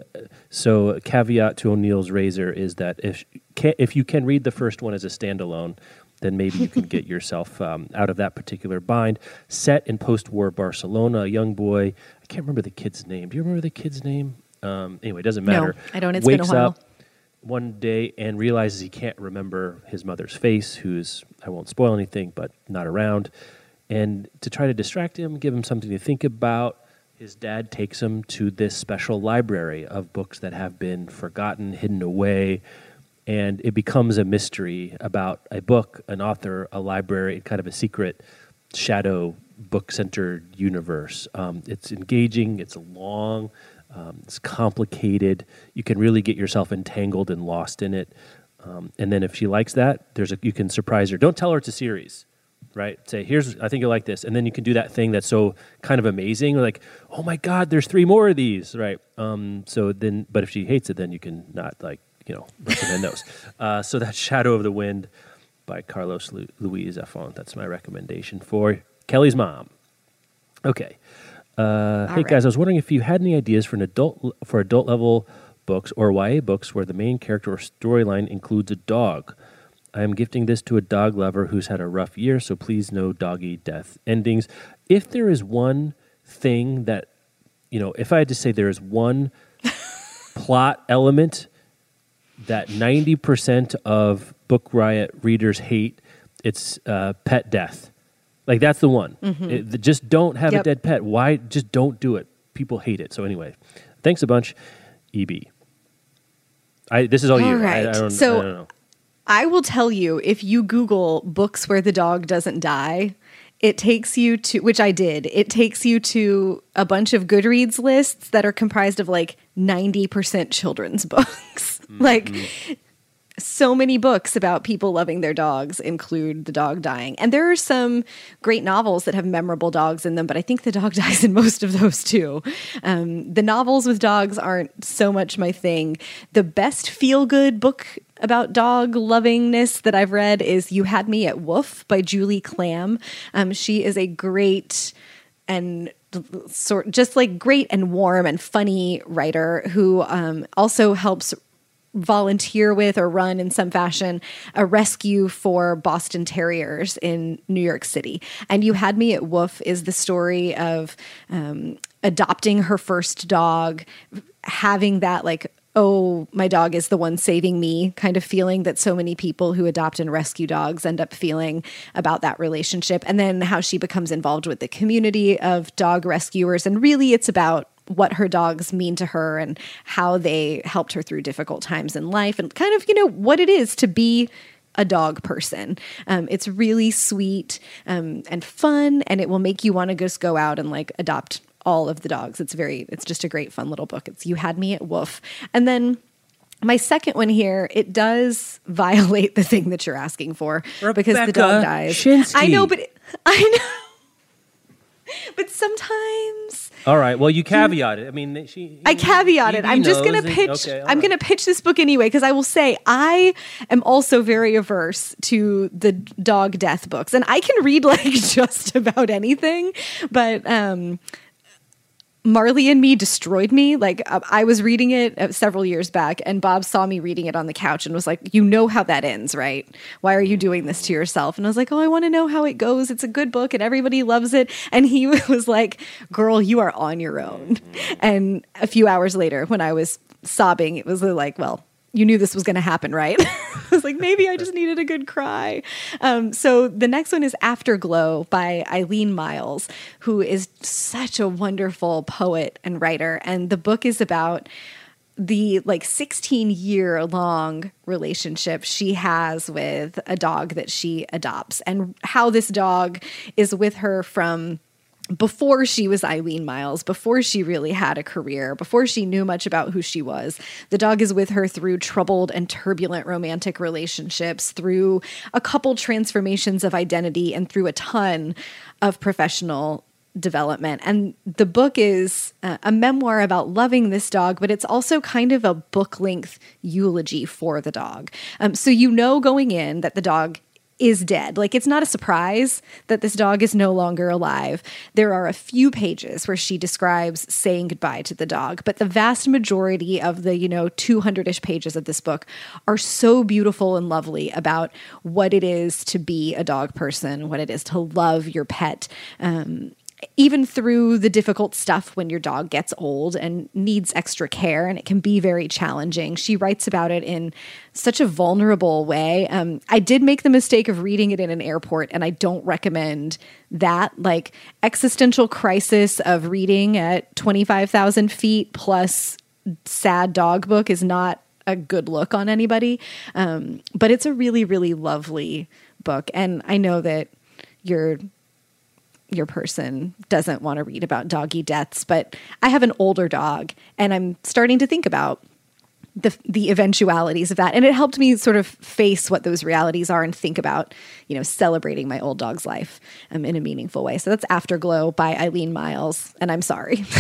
so caveat to O'Neal's Razor is that if if you can read the first one as a standalone, then maybe you can get [LAUGHS] yourself um, out of that particular bind. Set in post war Barcelona, a young boy, I can't remember the kid's name. Do you remember the kid's name? Um, anyway, it doesn't matter. No, I don't. It's wakes been a while. Up, one day and realizes he can't remember his mother's face, who's, I won't spoil anything, but not around. And to try to distract him, give him something to think about, his dad takes him to this special library of books that have been forgotten, hidden away, and it becomes a mystery about a book, an author, a library, kind of a secret shadow book centered universe. Um, it's engaging, it's long, um, it's complicated. You can really get yourself entangled and lost in it. Um, and then if she likes that, there's a, you can surprise her. Don't tell her it's a series, right? Say, here's, I think you'll like this. And then you can do that thing that's so kind of amazing. Like, oh my God, there's three more of these, right? Um, so then, but if she hates it, then you can not like, you know, recommend those. [LAUGHS] Uh, so that's Shadow of the Wind by Carlos Lu- Luis Zafón. That's my recommendation for Kelly's mom. Okay. Uh, hey right. guys, I was wondering if you had any ideas for an adult for adult level books or YA books where the main character or storyline includes a dog. I am gifting this to a dog lover who's had a rough year, so please no doggy death endings. If there is one thing that, you know, if I had to say there is one [LAUGHS] plot element that 90% of Book Riot readers hate, it's uh, pet death. Like that's the one. It- the- just don't have a dead pet. Why? Just don't do it. People hate it. So anyway, thanks a bunch, EB. I this is all, All you. I- right. I, don't, So- I don't know. I will tell you if you Google books where the dog doesn't die, it takes you to, which I did, it takes you to a bunch of Goodreads lists that are comprised of like 90% children's [LAUGHS] books. [LAUGHS] like, so many books about people loving their dogs include the dog dying. And there are some great novels that have memorable dogs in them, but I think the dog [LAUGHS] dies in most of those too. Um, the novels with dogs aren't so much my thing. The best feel good book about dog lovingness that I've read is You Had Me at Woof by Julie Klam. Um, she is a great and sort just like great and warm and funny writer who um, also helps volunteer with or run in some fashion a rescue for Boston Terriers in New York City. And You Had Me at Woof is the story of um, adopting her first dog, having that like, oh, my dog is the one saving me kind of feeling that so many people who adopt and rescue dogs end up feeling about that relationship. And then how she becomes involved with the community of dog rescuers. And really, it's about what her dogs mean to her and how they helped her through difficult times in life and kind of, you know, what it is to be a dog person. Um, it's really sweet um, and fun, and it will make you want to just go out and like adopt all of the dogs. It's very, it's just a great, fun little book. It's You Had Me at Woof. And then my second one here, it does [LAUGHS] violate the thing that you're asking for because the dog dies. Schinsky. I know, but it, I know. [LAUGHS] But sometimes All right. Well, you caveated. I mean, she. I caveated. it. I'm just going to pitch. okay, I'm right. going to pitch this book anyway because I will say I am also very averse to the dog death books, and I can read like [LAUGHS] just about anything, but um, Marley and Me destroyed me. Like uh, I was reading it uh, several years back, and Bob saw me reading it on the couch and was like, "You know how that ends, right? Why are you doing this to yourself?" And I was like, "Oh, I want to know how it goes. It's a good book, and everybody loves it." And he [LAUGHS] was like, "Girl, you are on your own." And a few hours later, when I was sobbing, it was like, "Well." You knew this was going to happen, right? [LAUGHS] I was like, maybe I just needed a good cry. Um, so the next one is Afterglow by Eileen Myles, who is such a wonderful poet and writer. And the book is about the like 16 year long relationship she has with a dog that she adopts and how this dog is with her from before she was Eileen Myles, before she really had a career, before she knew much about who she was. The dog is with her through troubled and turbulent romantic relationships, through a couple transformations of identity, and through a ton of professional development. And the book is uh, a memoir about loving this dog, but it's also kind of a book length eulogy for the dog. Um, so you know going in that the dog is dead. Like it's not a surprise that this dog is no longer alive. There are a few pages where she describes saying goodbye to the dog, but the vast majority of the, you know, 200-ish pages of this book are so beautiful and lovely about what it is to be a dog person, what it is to love your pet. Um, even through the difficult stuff when your dog gets old and needs extra care, and it can be very challenging. She writes about it in such a vulnerable way. Um, I did make the mistake of reading it in an airport, and I don't recommend that. Like, existential crisis of reading at 25,000 feet plus sad dog book is not a good look on anybody. Um, but it's a really, really lovely book. And I know that your your person doesn't want to read about doggy deaths, but I have an older dog and I'm starting to think about the the eventualities of that. And it helped me sort of face what those realities are and think about you know celebrating my old dog's life um, in a meaningful way. So that's afterglow by Eileen Myles and i'm sorry. [LAUGHS]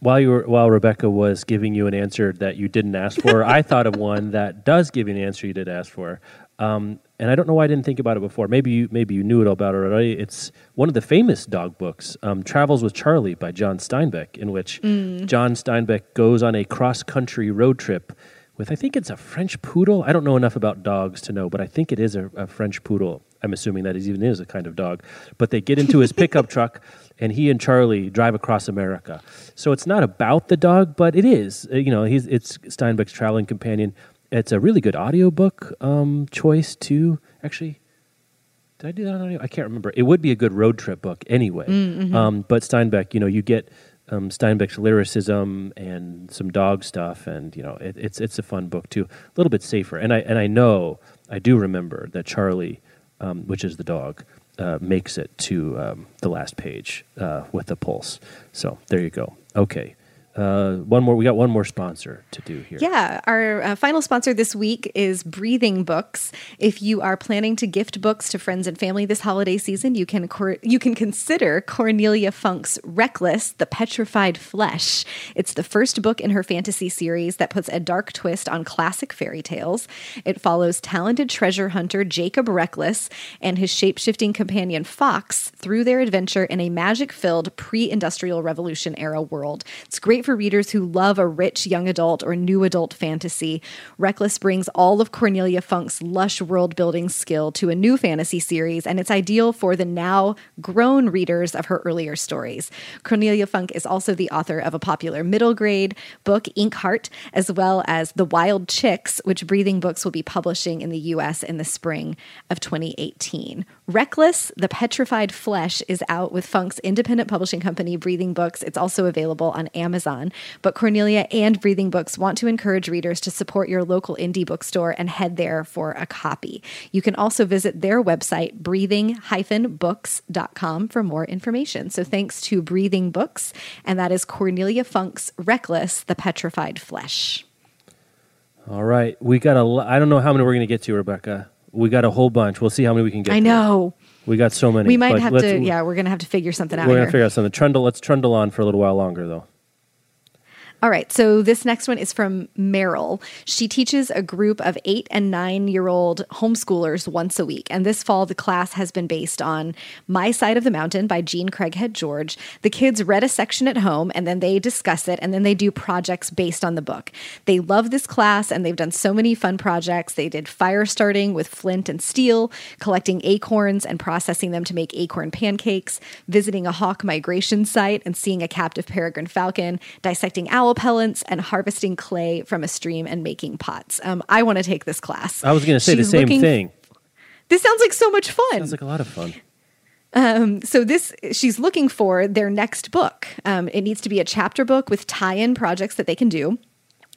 While you were while Rebecca was giving you an answer that you didn't ask for, I thought of one that does give you an answer you did ask for. Um, and I don't know why I didn't think about it before. Maybe you maybe you knew it about it already. It's one of the famous dog books, um, "Travels with Charlie" by John Steinbeck, in which mm. John Steinbeck goes on a cross country road trip with I think it's a French poodle. I don't know enough about dogs to know, but I think it is a, a French poodle. I'm assuming that it even is a kind of dog. But they get into his pickup [LAUGHS] truck and he and Charlie drive across America. So it's not about the dog, but it is. Uh, you know, he's it's Steinbeck's traveling companion. It's a really good audiobook um, choice too. Actually, did I do that on audio? I can't remember. It would be a good road trip book anyway. Mm-hmm. Um, but Steinbeck, you know, you get um, Steinbeck's lyricism and some dog stuff, and you know it, it's it's a fun book too. A little bit safer, and I and I know I do remember that Charlie, um, which is the dog, uh, makes it to um, the last page uh, with the pulse. So there you go. Okay, uh, one more. We got one more sponsor to do here. Yeah, our uh, final sponsor this week is Breathing Books. If you are planning to gift books to friends and family this holiday season, you can cor- you can consider Cornelia Funke's Reckless: The Petrified Flesh. It's the first book in her fantasy series that puts a dark twist on classic fairy tales. It follows talented treasure hunter Jacob Reckless and his shape-shifting companion Fox through their adventure in a magic-filled pre-industrial revolution era world. It's great great for readers who love a rich young adult or new adult fantasy. Reckless brings all of Cornelia Funke's lush world building skill to a new fantasy series, and it's ideal for the now grown readers of her earlier stories. Cornelia Funke is also the author of a popular middle grade book, Inkheart, as well as The Wild Chicks, which Breathing Books will be publishing in the US in the spring of 2018. Reckless, The Petrified Flesh is out with Funke's independent publishing company, Breathing Books. It's also available on Amazon but Cornelia and Breathing Books want to encourage readers to support your local indie bookstore and head there for a copy. You can also visit their website, breathing-books.com, for more information. So thanks to Breathing Books, and that is Cornelia Funke's Reckless, The Petrified Flesh. All right. We got a I don't know how many we're going to get to, Rebecca. We got a whole bunch. We'll see how many we can get. I know. We got so many. We might have to. Yeah, we're gonna have to figure something out. We're gonna figure out something. Trundle. Let's trundle on for a little while longer, though. All right, so this next one is from Meryl. She teaches a group of eight and nine year old homeschoolers once a week. And this fall, the class has been based on My Side of the Mountain by Jean Craighead George. The kids read a section at home and then they discuss it and then they do projects based on the book. They love this class and they've done so many fun projects. They did fire starting with flint and steel, collecting acorns and processing them to make acorn pancakes, visiting a hawk migration site and seeing a captive peregrine falcon, dissecting owls pellets and harvesting clay from a stream and making pots. Um, I want to take this class. I was going to say She's the same looking, thing. This sounds like so much fun. Sounds like a lot of fun. Um, so this she's looking for their next book. Um, it needs to be a chapter book with tie-in projects that they can do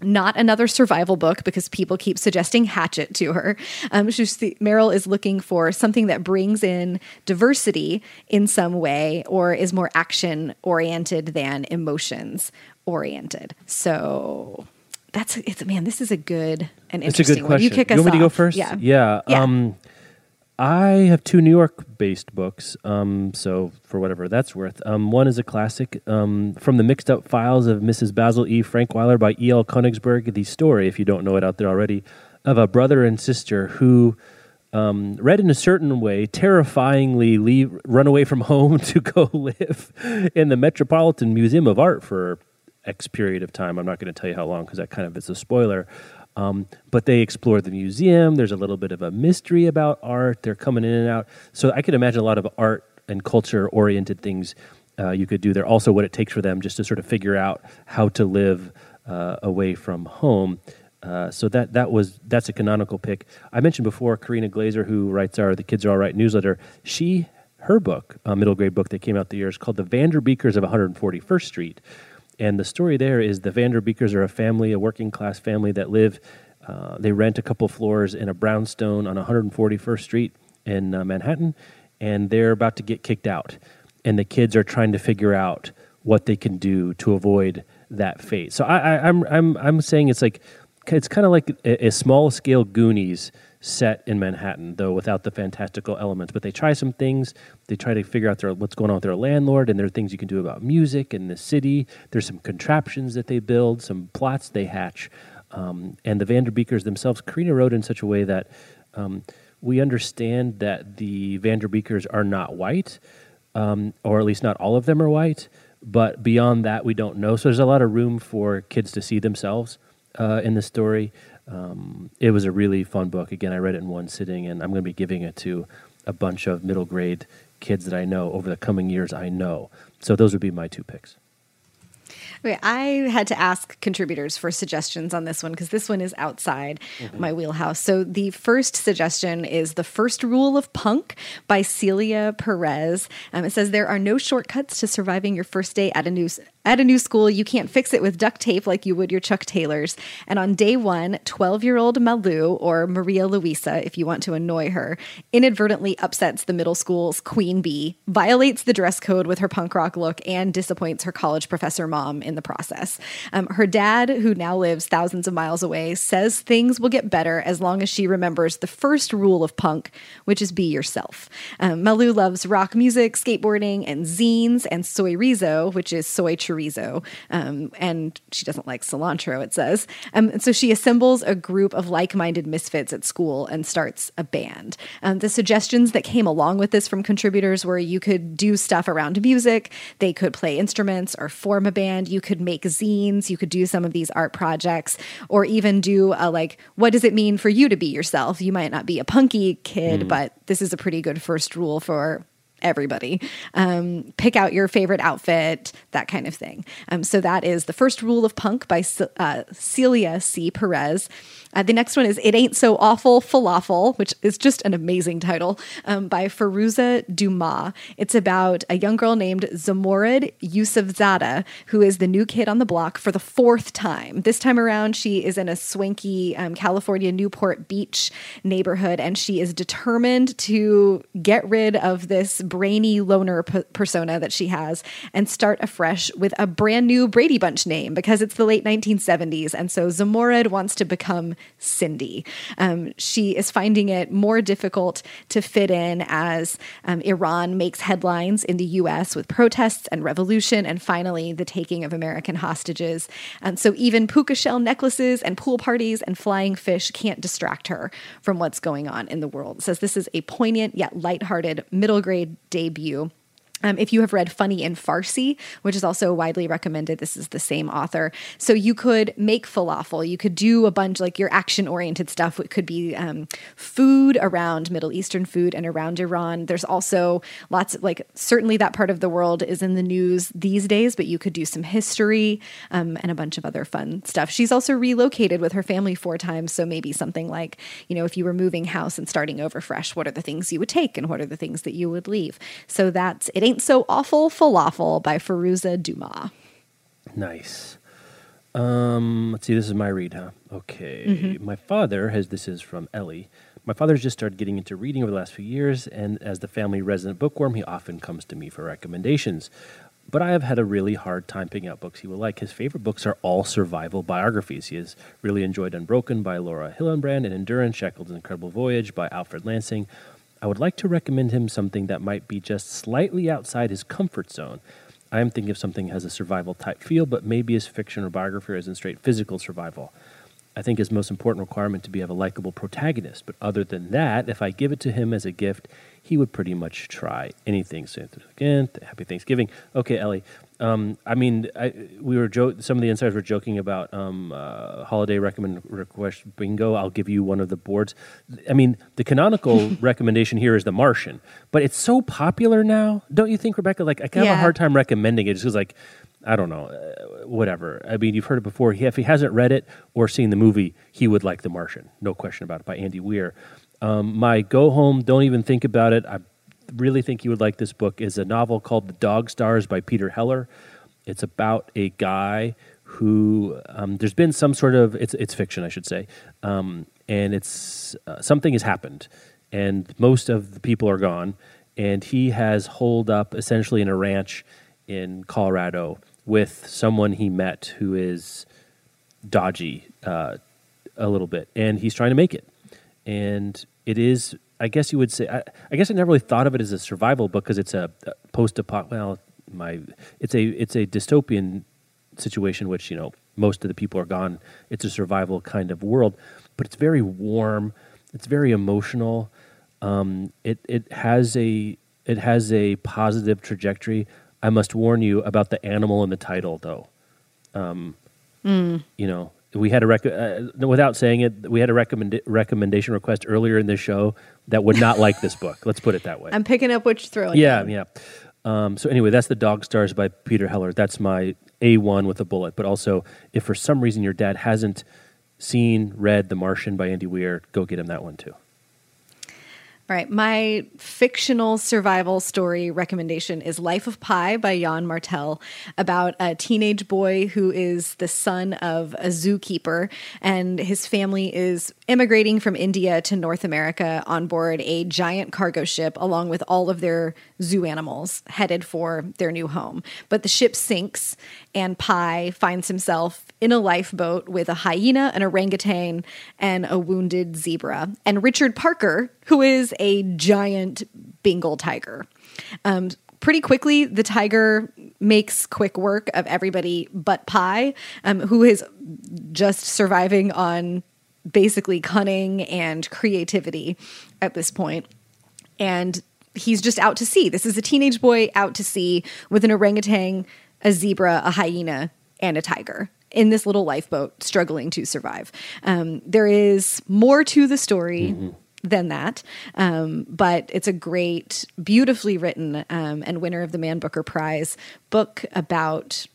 not another survival book because people keep suggesting Hatchet to her. Um, she's, Meryl is looking for something that brings in diversity in some way or is more action oriented than emotions oriented. So that's it's man, this is a good and interesting it's a good question. One. You kick us you want me to go first? Yeah. Yeah. yeah. Um, I have two New York based books, um, so for whatever that's worth. Um, one is a classic um, from the mixed up files of Mrs. Basil E. Frankweiler by E.L. Konigsburg. The story, if you don't know it out there already, of a brother and sister who, um, read in a certain way, terrifyingly leave, run away from [LAUGHS] home to go live in the Metropolitan Museum of Art for X period of time. I'm not going to tell you how long because that kind of is a spoiler. Um, but they explore the museum. There's a little bit of a mystery about art. They're coming in and out. So I could imagine a lot of art and culture oriented things uh, you could do there. Also, what it takes for them just to sort of figure out how to live uh, away from home. Uh, so that that was that's a canonical pick. I mentioned before Karina Glaser, who writes our "The Kids Are All Right" newsletter. She her book, a middle grade book that came out the year, is called "The Vanderbeekers of 141st Street," and the story there is the Vanderbeekers are a family, a working class family that live. Uh, they rent a couple floors in a brownstone on 141st Street in uh, Manhattan, and they're about to get kicked out, and the kids are trying to figure out what they can do to avoid that fate. So I, I, I'm I'm I'm saying it's like it's kind of like a, a, small scale Goonies set in Manhattan, though without the fantastical elements. But they try some things. They try to figure out their, what's going on with their landlord, and there are things you can do about music in the city. There's some contraptions that they build, some plots they hatch. Um, and the Vanderbeekers themselves, Karina wrote in such a way that um, we understand that the Vanderbeekers are not white, um, or at least not all of them are white. But beyond that, we don't know. So there's a lot of room for kids to see themselves uh, in the story. Um, it was a really fun book. Again, I read it in one sitting, and I'm going to be giving it to a bunch of middle grade kids that I know over the coming years. I know. So those would be my two picks. Okay, I had to ask contributors for suggestions on this one because this one is outside mm-hmm. my wheelhouse. So the first suggestion is The First Rule of Punk by Celia Perez. Um, it says there are no shortcuts to surviving your first day at a new at a new school, you can't fix it with duct tape like you would your Chuck Taylors. And on day one, 12 year old Malu, or Maria Luisa, if you want to annoy her, inadvertently upsets the middle school's queen bee, violates the dress code with her punk rock look, and disappoints her college professor mom in the process. Um, her dad, who now lives thousands of miles away, says things will get better as long as she remembers the first rule of punk, which is be yourself. Um, Malu loves rock music, skateboarding, and zines, and soy rizo, which is soy chorizo, um, and she doesn't like cilantro, it says. Um, and so she assembles a group of like minded misfits at school and starts a band. Um, the suggestions that came along with this from contributors were you could do stuff around music, they could play instruments or form a band, you could make zines, you could do some of these art projects, or even do a like, what does it mean for you to be yourself? You might not be a punky kid, mm. but this is a pretty good first rule for everybody. Um, pick out your favorite outfit, that kind of thing. Um, so that is the first rule of punk by uh, Celia C. Perez. Uh, the next one is It Ain't So Awful Falafel, which is just an amazing title, um, by Firoozeh Dumas. It's about a young girl named Zomorod Yousefzadeh, who is the new kid on the block for the fourth time. This time around, she is in a swanky um, California Newport Beach neighborhood, and she is determined to get rid of this brainy loner p- persona that she has and start afresh with a brand new Brady Bunch name because it's the late 1970s. And so Zomorod wants to become Cindy. Um, she is finding it more difficult to fit in as um, Iran makes headlines in the US with protests and revolution, and finally the taking of American hostages. And so even puka shell necklaces and pool parties and flying fish can't distract her from what's going on in the world. Says this is a poignant yet lighthearted middle grade debut um, if you have read Funny in Farsi, which is also widely recommended, this is the same author. So you could make falafel. You could do a bunch like your action oriented stuff. It could be um, food around Middle Eastern food and around Iran. There's also lots of like certainly that part of the world is in the news these days, but you could do some history um, and a bunch of other fun stuff. She's also relocated with her family four times. So maybe something like, you know, if you were moving house and starting over fresh, what are the things you would take and what are the things that you would leave? So that's it. Ain't Ain't So Awful Falafel by Firoozeh Duma. Nice. Um, let's see, this is my read, huh? Okay. Mm-hmm. My father has, this is from Ellie. My father's just started getting into reading over the last few years, and as the family resident bookworm, he often comes to me for recommendations. But I have had a really hard time picking out books he will like. His favorite books are all survival biographies. He has really enjoyed Unbroken by Laura Hillenbrand and Endurance, Shackleton's Incredible Voyage by Alfred Lansing. I would like to recommend him something that might be just slightly outside his comfort zone. I am thinking of something that has a survival type feel, but maybe his fiction or biography is in straight physical survival. I think his most important requirement to be have a likable protagonist, but other than that, if I give it to him as a gift, he would pretty much try anything. So again, happy Thanksgiving. Okay, Ellie, Um, I mean, I, we were jo- some of the insiders were joking about um, uh, holiday recommend request bingo. I'll give you one of the boards. I mean, the canonical [LAUGHS] recommendation here is The Martian, but it's so popular now, don't you think, Rebecca? Like, I have Yeah. a hard time recommending it just because, like, I don't know, uh, whatever. I mean, you've heard it before. He, if he hasn't read it or seen the movie, he would like The Martian, no question about it, by Andy Weir. Um, my go home, don't even think about it. I really think you would like this book. Is a novel called The Dog Stars by Peter Heller. It's about a guy who um, there's been some sort of it's it's fiction, I should say, um, and it's uh, something has happened, and most of the people are gone, and he has holed up essentially in a ranch in Colorado with someone he met who is dodgy uh, a little bit, and he's trying to make it. And it is, I guess you would say, I, I guess I never really thought of it as a survival book because it's a, a post-apoc. Well, my, it's a it's a dystopian situation, which you know most of the people are gone. It's a survival kind of world, but it's very warm. It's very emotional. Um, it it has a it has a positive trajectory. I must warn you about the animal in the title, though you know, we had a rec- uh, without saying it, we had a recommend- recommendation request earlier in the show that would not like this book. Let's put it that way. I'm picking up what you're throwing. yeah, down. yeah. Um, so anyway, that's the Dog Stars by Peter Heller. That's my A one with a bullet. But also, if for some reason your dad hasn't seen, read The Martian by Andy Weir, go get him that one too. Right, my fictional survival story recommendation is Life of Pi by Yann Martel about a teenage boy who is the son of a zookeeper and his family is immigrating from India to North America on board a giant cargo ship along with all of their zoo animals headed for their new home. But the ship sinks and Pi finds himself in a lifeboat with a hyena, an orangutan, and a wounded zebra. And Richard Parker, who is a giant Bengal tiger. Um, pretty quickly, the tiger makes quick work of everybody but Pi, um, who is just surviving on basically cunning and creativity at this point. And he's just out to sea. This is a teenage boy out to sea with an orangutan, a zebra, a hyena, and a tiger in this little lifeboat struggling to survive. Um, there is more to the story. Than that, um, but it's a great, beautifully written, um, and winner of the Man Booker Prize book about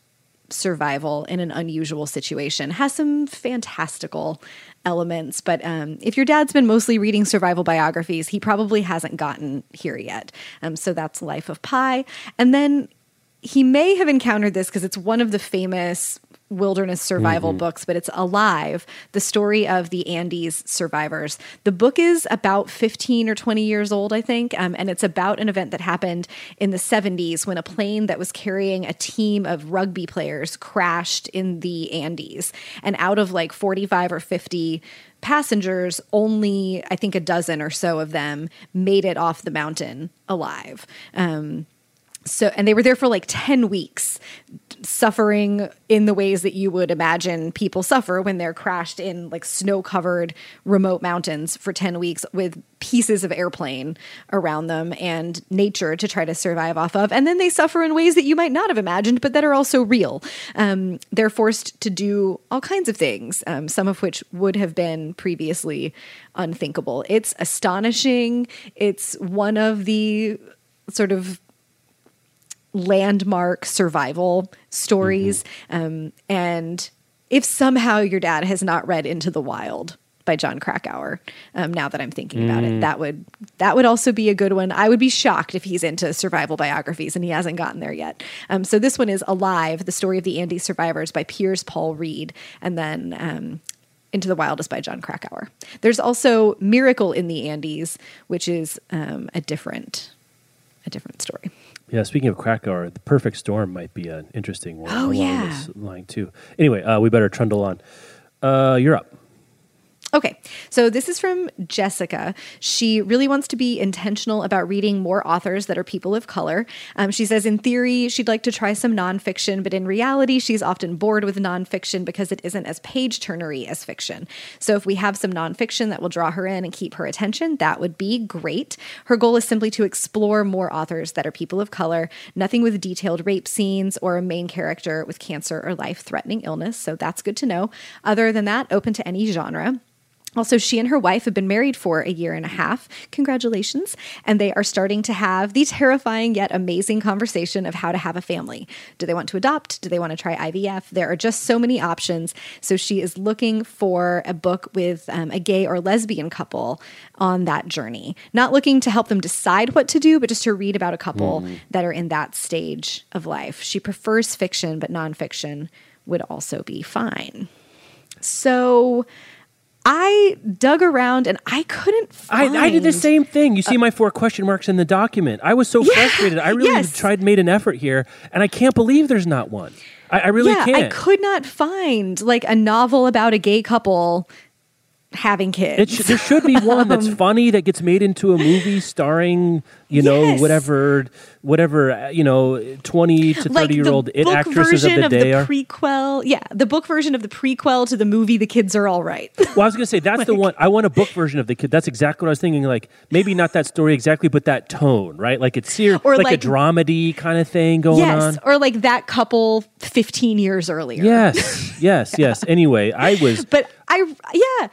survival in an unusual situation. Has some fantastical elements, but um, if your dad's been mostly reading survival biographies, he probably hasn't gotten here yet. Um, so that's Life of Pi. And then he may have encountered this because it's one of the famous wilderness survival books, but it's Alive, the story of the Andes survivors. The book is about 15 or 20 years old, I think, um, and it's about an event that happened in the 70s when a plane that was carrying a team of rugby players crashed in the Andes. And out of like 45 or 50 passengers, only I think a dozen or so of them made it off the mountain alive. Um, so and they were there for like 10 weeks suffering in the ways that you would imagine people suffer when they're crashed in like snow covered remote mountains for 10 weeks with pieces of airplane around them and nature to try to survive off of. And then they suffer in ways that you might not have imagined but that are also real. Um, they're forced to do all kinds of things um, some of which would have been previously unthinkable. It's astonishing. It's one of the sort of landmark survival stories. Um, and if somehow your dad has not read Into the Wild by Jon Krakauer, um, now that I'm thinking about it, that would that would also be a good one. I would be shocked if he's into survival biographies and he hasn't gotten there yet. Um, so this one is Alive: The Story of the Andes Survivors by Piers Paul Read, and then. Um, into the Wild is by Jon Krakauer. There's also Miracle in the Andes, which is um, a different, a different story. Yeah, speaking of Krakauer, the Perfect Storm might be an interesting one Oh, along yeah. this line too. Anyway, uh, we better trundle on. Uh, you're up. Okay, so this is from Jessica. She really wants to be intentional about reading more authors that are people of color. Um, she says, in theory, she'd like to try some nonfiction, but in reality, she's often bored with nonfiction because it isn't as page turnery as fiction. So if we have some nonfiction that will draw her in and keep her attention, that would be great. Her goal is simply to explore more authors that are people of color, nothing with detailed rape scenes or a main character with cancer or life threatening illness. So that's good to know. Other than that, open to any genre. Also, she and her wife have been married for a year and a half. Congratulations. And they are starting to have the terrifying yet amazing conversation of how to have a family. Do they want to adopt? Do they want to try IVF? There are just so many options. So she is looking for a book with um, a gay or lesbian couple on that journey. Not looking to help them decide what to do, but just to read about a couple mm. that are in that stage of life. She prefers fiction, but nonfiction would also be fine. So, I dug around and I couldn't find. I, I did the same thing. You see my four question marks in the document. I was so yeah, frustrated. I really yes. tried, made an effort here, and I can't believe there's not one. I, I really yeah, can't. I could not find like a novel about a gay couple having kids. Sh- there should be one that's [LAUGHS] um, funny that gets made into a movie starring, you know, yes. whatever, whatever, uh, you know, twenty to thirty like year old it actresses of the of day the are. Prequel, yeah, the book version of the prequel to the movie. The kids are all right. well, I was going to say that's [LAUGHS] like, the one. I want a book version of the kid. That's exactly what I was thinking. Like maybe not that story exactly, but that tone, right? Like it's here, or like, like a dramedy kind of thing going yes, on. Yes, or like that couple fifteen years earlier. Yes, [LAUGHS] yes, yeah. yes. Anyway, I was, but I yeah.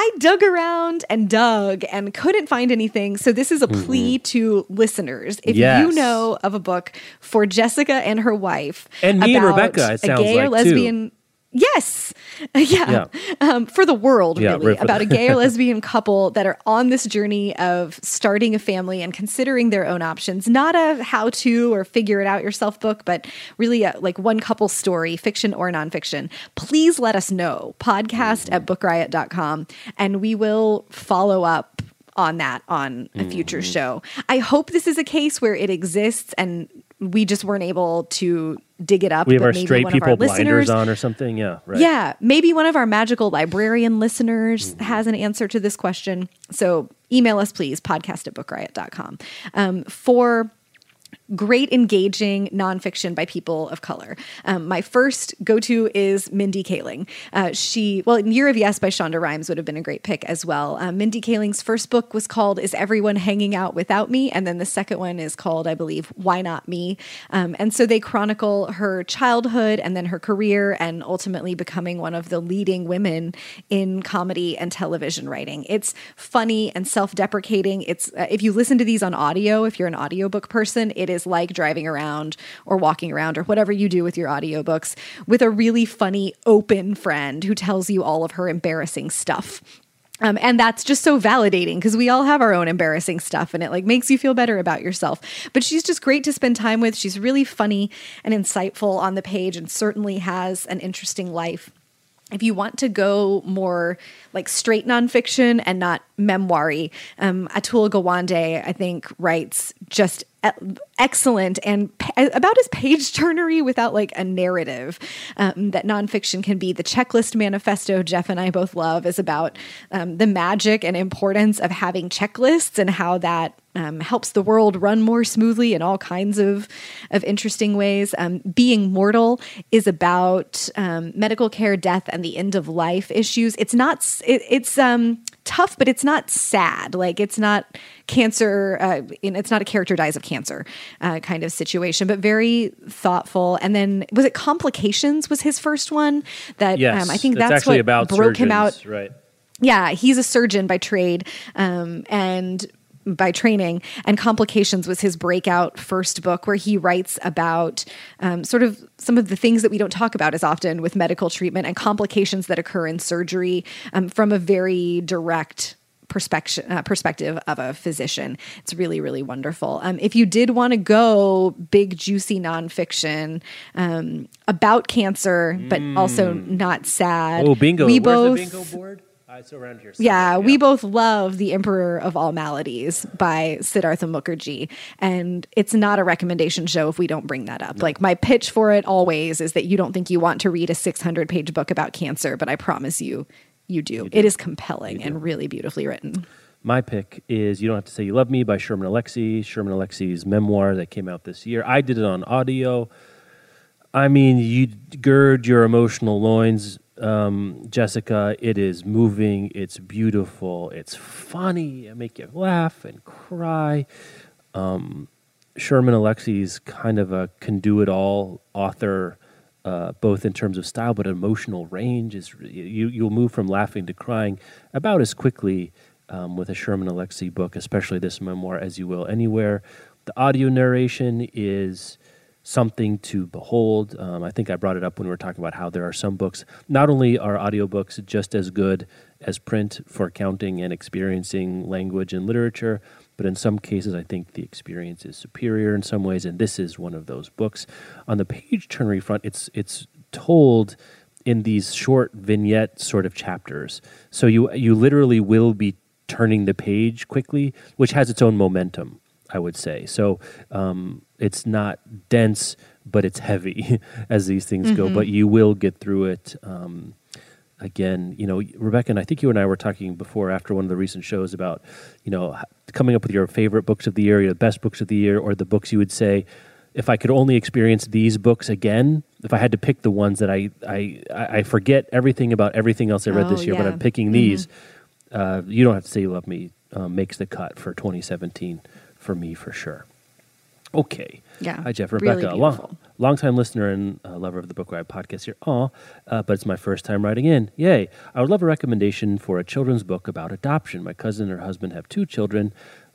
I dug around and dug and couldn't find anything. So this is a mm-hmm. plea to listeners. If yes. you know of a book for Jessica and her wife and me and Rebecca, it sounds a gay like or lesbian too. Yes. [LAUGHS] Yeah. yeah. Um, for the world, yeah, really, about a gay or lesbian couple that are on this journey of starting a family and considering their own options. Not a how to or figure it out yourself book, but really a, like one couple story, fiction or nonfiction. Please let us know. Podcast at bookriot.com and we will follow up on that on a future mm-hmm. show. I hope this is a case where it exists and we just weren't able to dig it up. We have our straight people our blinders on or something. Yeah, right. Yeah, maybe one of our magical librarian listeners mm-hmm. has an answer to this question. So email us, please, podcast at bookriot.com. Um, for great engaging nonfiction by people of color. Um, my first go to is Mindy Kaling. Uh, she, well, Year of Yes by Shonda Rhimes would have been a great pick as well. Um, Mindy Kaling's first book was called Is Everyone Hanging Out Without Me? And then the second one is called, I believe, Why Not Me? Um, and so they chronicle her childhood and then her career and ultimately becoming one of the leading women in comedy and television writing. It's funny and self deprecating. It's, uh, if you listen to these on audio, if you're an audiobook person, it is like driving around or walking around or whatever you do with your audiobooks with a really funny, open friend who tells you all of her embarrassing stuff. Um, and that's just so validating because we all have our own embarrassing stuff and it like makes you feel better about yourself. But she's just great to spend time with. She's really funny and insightful on the page and certainly has an interesting life if you want to go more like straight nonfiction and not memoiry, um, Atul Gawande, I think, writes just excellent and about as page turnery without like a narrative um, that nonfiction can be. The checklist manifesto Jeff and I both love is about um, the magic and importance of having checklists and how that um, helps the world run more smoothly in all kinds of of interesting ways. Um, Being mortal is about um, medical care, death, and the end of life issues. It's not. It, it's um, tough, but it's not sad. Like it's not cancer. Uh, it's not a character dies of cancer uh, kind of situation, but very thoughtful. And then was it complications? Was his first one that yes, um, I think that's, that's what about broke surgeons, him out. Right. Yeah, he's a surgeon by trade, um, and by training and complications was his breakout first book where he writes about um, sort of some of the things that we don't talk about as often with medical treatment and complications that occur in surgery um, from a very direct perspective uh, perspective of a physician. It's really really wonderful. Um, if you did want to go big juicy nonfiction um, about cancer, but mm. also not sad. Oh, bingo! We Where's both, bingo board? It's around here. Yeah, yeah, we both love The Emperor of All Maladies by Siddhartha Mukherjee. And it's not a recommendation show if we don't bring that up. No. Like, my pitch for it always is that you don't think you want to read a 600 page book about cancer, but I promise you, you do. It is compelling and really beautifully written. My pick is You Don't Have to Say You Love Me by Sherman Alexie, Sherman Alexie's memoir that came out this year. I did it on audio. I mean, you gird your emotional loins, um, Jessica. It is moving, it's beautiful, it's funny, it make you laugh and cry. Um, Sherman Alexie's kind of a can do it all author, uh, both in terms of style but emotional range. Is you you'll move from laughing to crying about as quickly um, with a Sherman Alexie book, especially this memoir, as you will anywhere. The audio narration is something to behold. Um, I think I brought it up when we were talking about how there are some books, not only are audiobooks just as good as print for counting and experiencing language and literature, but in some cases, I think the experience is superior in some ways, and this is one of those books. On the page turnery front, it's it's told in these short vignette sort of chapters. So you you literally will be turning the page quickly, which has its own momentum. I would say so. Um, it's not dense, but it's heavy [LAUGHS] as these things mm-hmm. go. But you will get through it. Um, again, you know, Rebecca, and I think you and I were talking before after one of the recent shows about, you know, coming up with your favorite books of the year, your best books of the year, or the books you would say, if I could only experience these books again, if I had to pick the ones that I I, I forget everything about everything else I read oh, this year, yeah. but I'm picking mm-hmm. these, uh, you don't have to say you love me. Um, makes the cut for 2017 for me for sure. Okay. Yeah. Hi, Jeff. Rebecca, really long, longtime listener and uh, lover of the Book Riot podcast here. Aw, uh, but it's my first time writing in. Yay. I would love a recommendation for a children's book about adoption. My cousin and her husband have two children,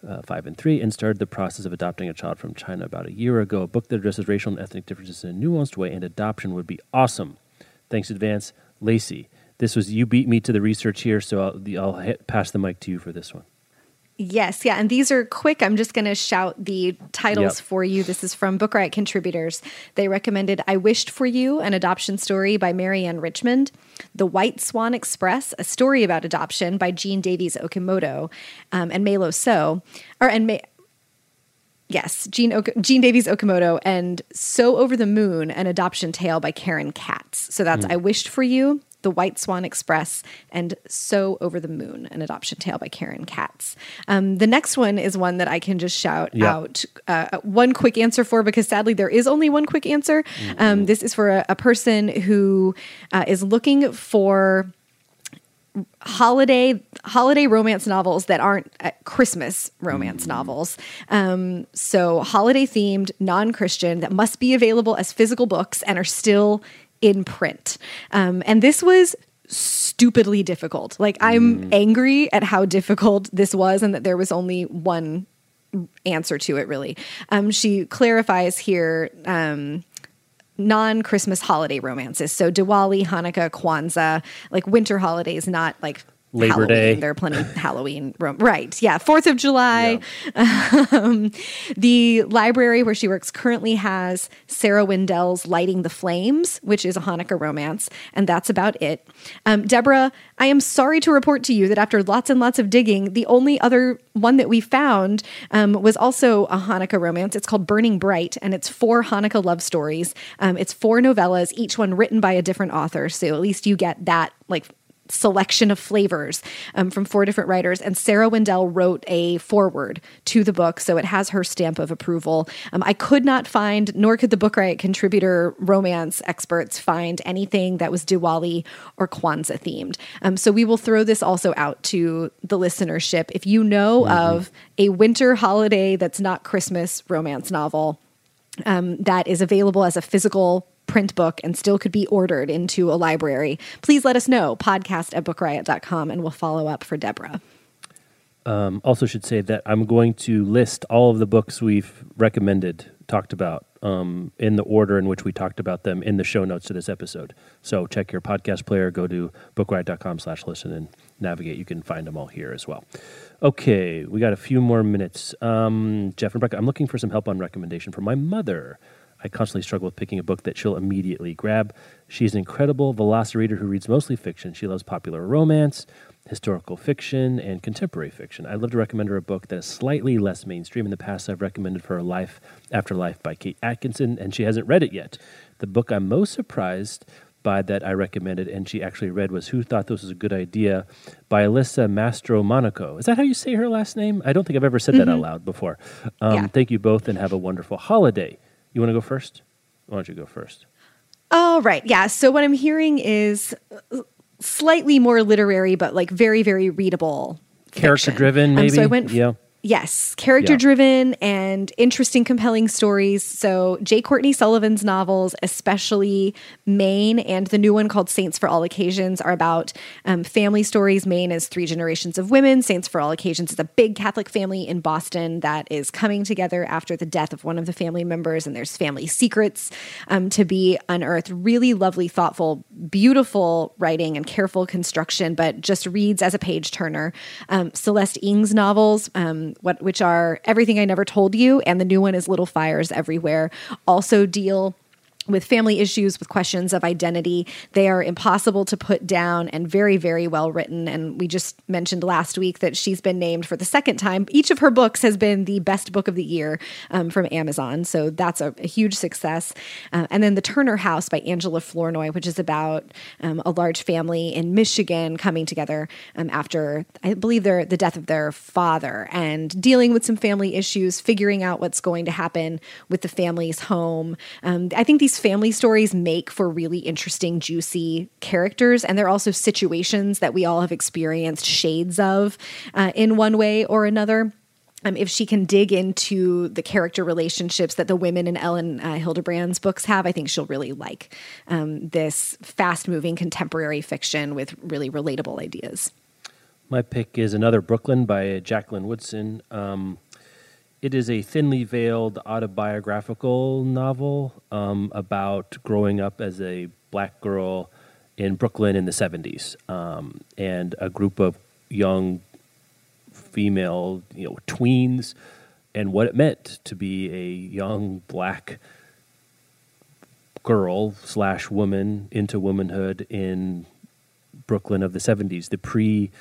uh, five and three, and started the process of adopting a child from China about a year ago. A book that addresses racial and ethnic differences in a nuanced way and adoption would be awesome. Thanks in advance, Lacey. This was, you beat me to the research here, so I'll, I'll pass the mic to you for this one. Yes, yeah. And these are quick. I'm just going to shout the titles yep. for you. This is from Book Riot contributors. They recommended I Wished for You, an adoption story by Marianne Richmond, The White Swan Express, a story about adoption by Jean Davies Okimoto, um, and Melo So, or and May. Yes, Jean, ok- Jean Davies Okimoto and So Over the Moon, an adoption tale by Karen Katz. So that's mm. I Wished for You, the White Swan Express, and So Over the Moon, an adoption tale by Karen Katz. Um, the next one is one that I can just shout out uh, one quick answer for because sadly there is only one quick answer. Mm-hmm. Um, this is for a, a person who uh, is looking for holiday holiday romance novels that aren't uh, Christmas romance mm. novels. Um, so holiday themed, non Christian that must be available as physical books and are still in print. Um, and this was stupidly difficult. Like, I'm mm. angry at how difficult this was and that there was only one answer to it, really. Um, she clarifies here. Um, non Christmas holiday romances. So Diwali, Hanukkah, Kwanzaa, like winter holidays, not like Labor Halloween. Day. There are plenty of [LAUGHS] Halloween. Right. Yeah. Fourth of July. Yeah. Um, the library where she works currently has Sarah Wendell's Lighting the Flames, which is a Hanukkah romance. And that's about it. Um, Deborah, I am sorry to report to you that after lots and lots of digging, the only other one that we found um, was also a Hanukkah romance. It's called Burning Bright, and it's four Hanukkah love stories. Um, it's four novellas, each one written by a different author. So at least you get that like selection of flavors um, from four different writers. And Sarah Wendell wrote a foreword to the book, so it has her stamp of approval. Um, I could not find, nor could the Book Riot contributor romance experts find anything that was Diwali or Kwanzaa themed. Um, so we will throw this also out to the listenership. If you know mm-hmm. of a winter holiday that's not Christmas romance novel, um, that is available as a physical print book and still could be ordered into a library, please let us know. Podcast at bookriot.com and we'll follow up for Deborah. Um, also, should say that I'm going to list all of the books we've recommended, talked about, um, in the order in which we talked about them in the show notes to this episode. So check your podcast player, go to bookriot.com slash listen and navigate. You can find them all here as well. Okay, we got a few more minutes. Um, Jeff and Rebecca, I'm looking for some help on recommendation for my mother. I constantly struggle with picking a book that she'll immediately grab. She's an incredible velociraptor who reads mostly fiction. She loves popular romance, historical fiction, and contemporary fiction. I'd love to recommend her a book that is slightly less mainstream. In the past, I've recommended for her Life After Life by Kate Atkinson, and she hasn't read it yet. The book I'm most surprised by that I recommended, and she actually read was "Who Thought This Was a Good Idea" by Alyssa Mastromonaco. Is that how you say her last name? I don't think I've ever said that out loud before. Um, Yeah. Thank you both, and have a wonderful holiday. You want to go first? Why don't you go first? All right. Yeah. So what I'm hearing is uh, slightly more literary, but like very, very readable. Character driven, Um, maybe. so I went. yeah. Yes, character driven and interesting, compelling stories. So, J. Courtney Sullivan's novels, especially Maine and the new one called Saints for All Occasions, are about um, family stories. Maine is three generations of women. Saints for All Occasions is a big Catholic family in Boston that is coming together after the death of one of the family members, and there's family secrets um, to be unearthed. Really lovely, thoughtful, beautiful writing and careful construction, but just reads as a page turner. Um, Celeste Ng's novels, what which are Everything I Never Told You, and the new one is Little Fires Everywhere, also deal with family issues, with questions of identity. They are impossible to put down and very, very well written. And we just mentioned last week that she's been named for the second time. Each of her books has been the best book of the year um, from Amazon. So that's a, a huge success. Uh, and then The Turner House by Angela Flournoy, which is about um, a large family in Michigan coming together um, after, I believe, their, the death of their father and dealing with some family issues, figuring out what's going to happen with the family's home. Um, I think these family stories make for really interesting, juicy characters. And they're also situations that we all have experienced shades of uh, in one way or another. Um, if she can dig into the character relationships that the women in Elin uh, Hilderbrand's books have, I think she'll really like um, this fast moving contemporary fiction with really relatable ideas. My pick is another Brooklyn by Jacqueline Woodson. Um, it is a thinly veiled autobiographical novel um, about growing up as a black girl in Brooklyn in the 70s um, and a group of young female, you know, tweens and what it meant to be a young black girl slash woman into womanhood in Brooklyn of the 70s, the pre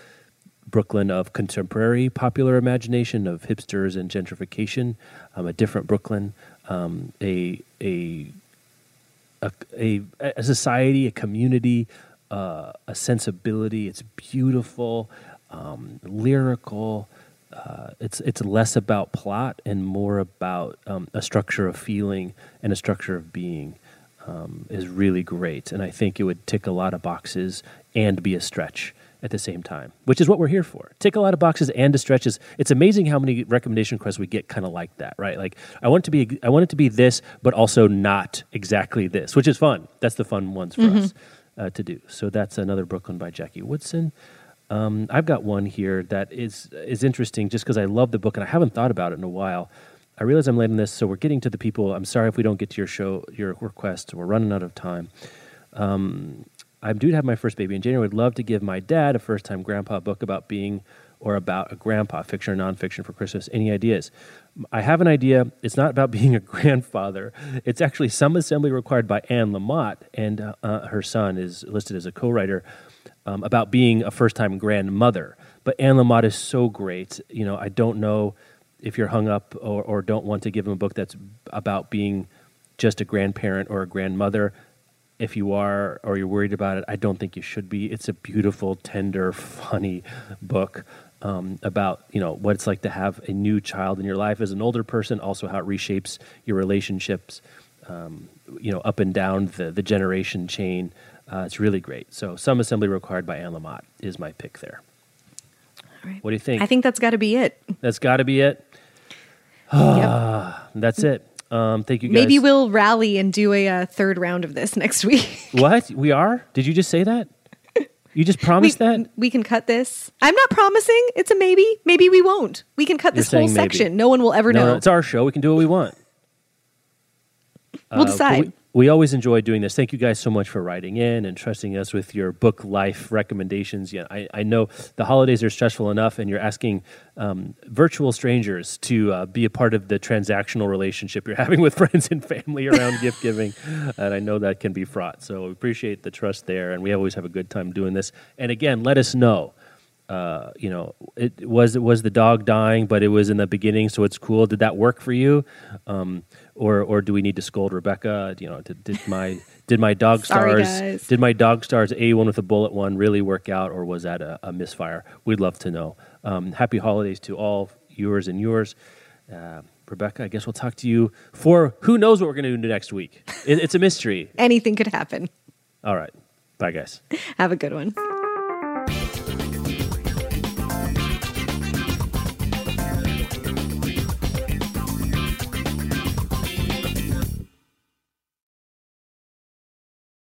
Brooklyn of contemporary popular imagination of hipsters and gentrification, um, a different Brooklyn, um, a, a, a, a, society, a community, uh, a sensibility. It's beautiful, um, lyrical. Uh, it's it's less about plot and more about um, a structure of feeling and a structure of being um, is really great. And I think it would tick a lot of boxes and be a stretch at the same time, which is what we're here for. Tick a lot of boxes and a stretches. It's amazing how many recommendation requests we get kind of like that, right? Like I want it to be I want it to be this, but also not exactly this, which is fun. That's the fun ones for us uh, to do. So that's another Brooklyn by Jackie Woodson. Um, I've got one here that is is interesting just because I love the book and I haven't thought about it in a while. I realize I'm late on this, so we're getting to the people. I'm sorry if we don't get to your show, your request. We're running out of time. Um, I'm due to have my first baby in January. Would love to give my dad a first time grandpa book about being or about a grandpa, fiction or nonfiction for Christmas. Any ideas? I have an idea. It's not about [LAUGHS] being a grandfather. It's actually some assembly required by Anne Lamott, and uh, uh, her son is listed as a co-writer um, about being a first-time grandmother. But Anne Lamott is so great. You know, I don't know if you're hung up or, or don't want to give him a book that's about being just a grandparent or a grandmother. If you are or you're worried about it, I don't think you should be. It's a beautiful, tender, [LAUGHS] funny book um, about you know what it's like to have a new child in your life as an older person. Also, how it reshapes your relationships, um, you know, up and down the the generation chain. Uh, it's really great. So, some assembly required by Anne Lamott is my pick there. All right. What do you think? I think that's got to be it. That's got to be it. yep. [SIGHS] That's it. Um, thank you guys. Maybe we'll rally and do a uh, third round of this [LAUGHS] next week. What? We are? Did you just say that? You just [LAUGHS] we, promised that? we can cut this. I'm not promising. It's a maybe. Maybe we won't. We can cut You're this whole maybe. section. No one will ever No, know. no, it's our show. We can do what we want. we'll Uh, decide. We, we always enjoy doing this. Thank you guys so much for writing in and trusting us with your book life recommendations. Yeah, I, I know the holidays are stressful enough, and you're asking um, virtual strangers to uh, be a part of the transactional relationship you're [LAUGHS] having with friends and family around gift giving, and I know that can be fraught. So we appreciate the trust there, and we always have a good time doing this. And again, let us know. Uh, you know, it was it was the dog dying, but it was in the beginning, so it's cool. Did that work for you? Um, or or do we need to scold Rebecca? You know, did, did my Did my dog [LAUGHS] stars? guys. Did my dog stars A one with a bullet one really work out, or was that a, a misfire? We'd love to know. Um, happy holidays to all yours and yours. Uh, Rebecca, I guess we'll talk to you for who knows what we're going to do next week. It, it's a mystery. [LAUGHS] Anything could happen. All right. Bye, guys. [LAUGHS] Have a good one.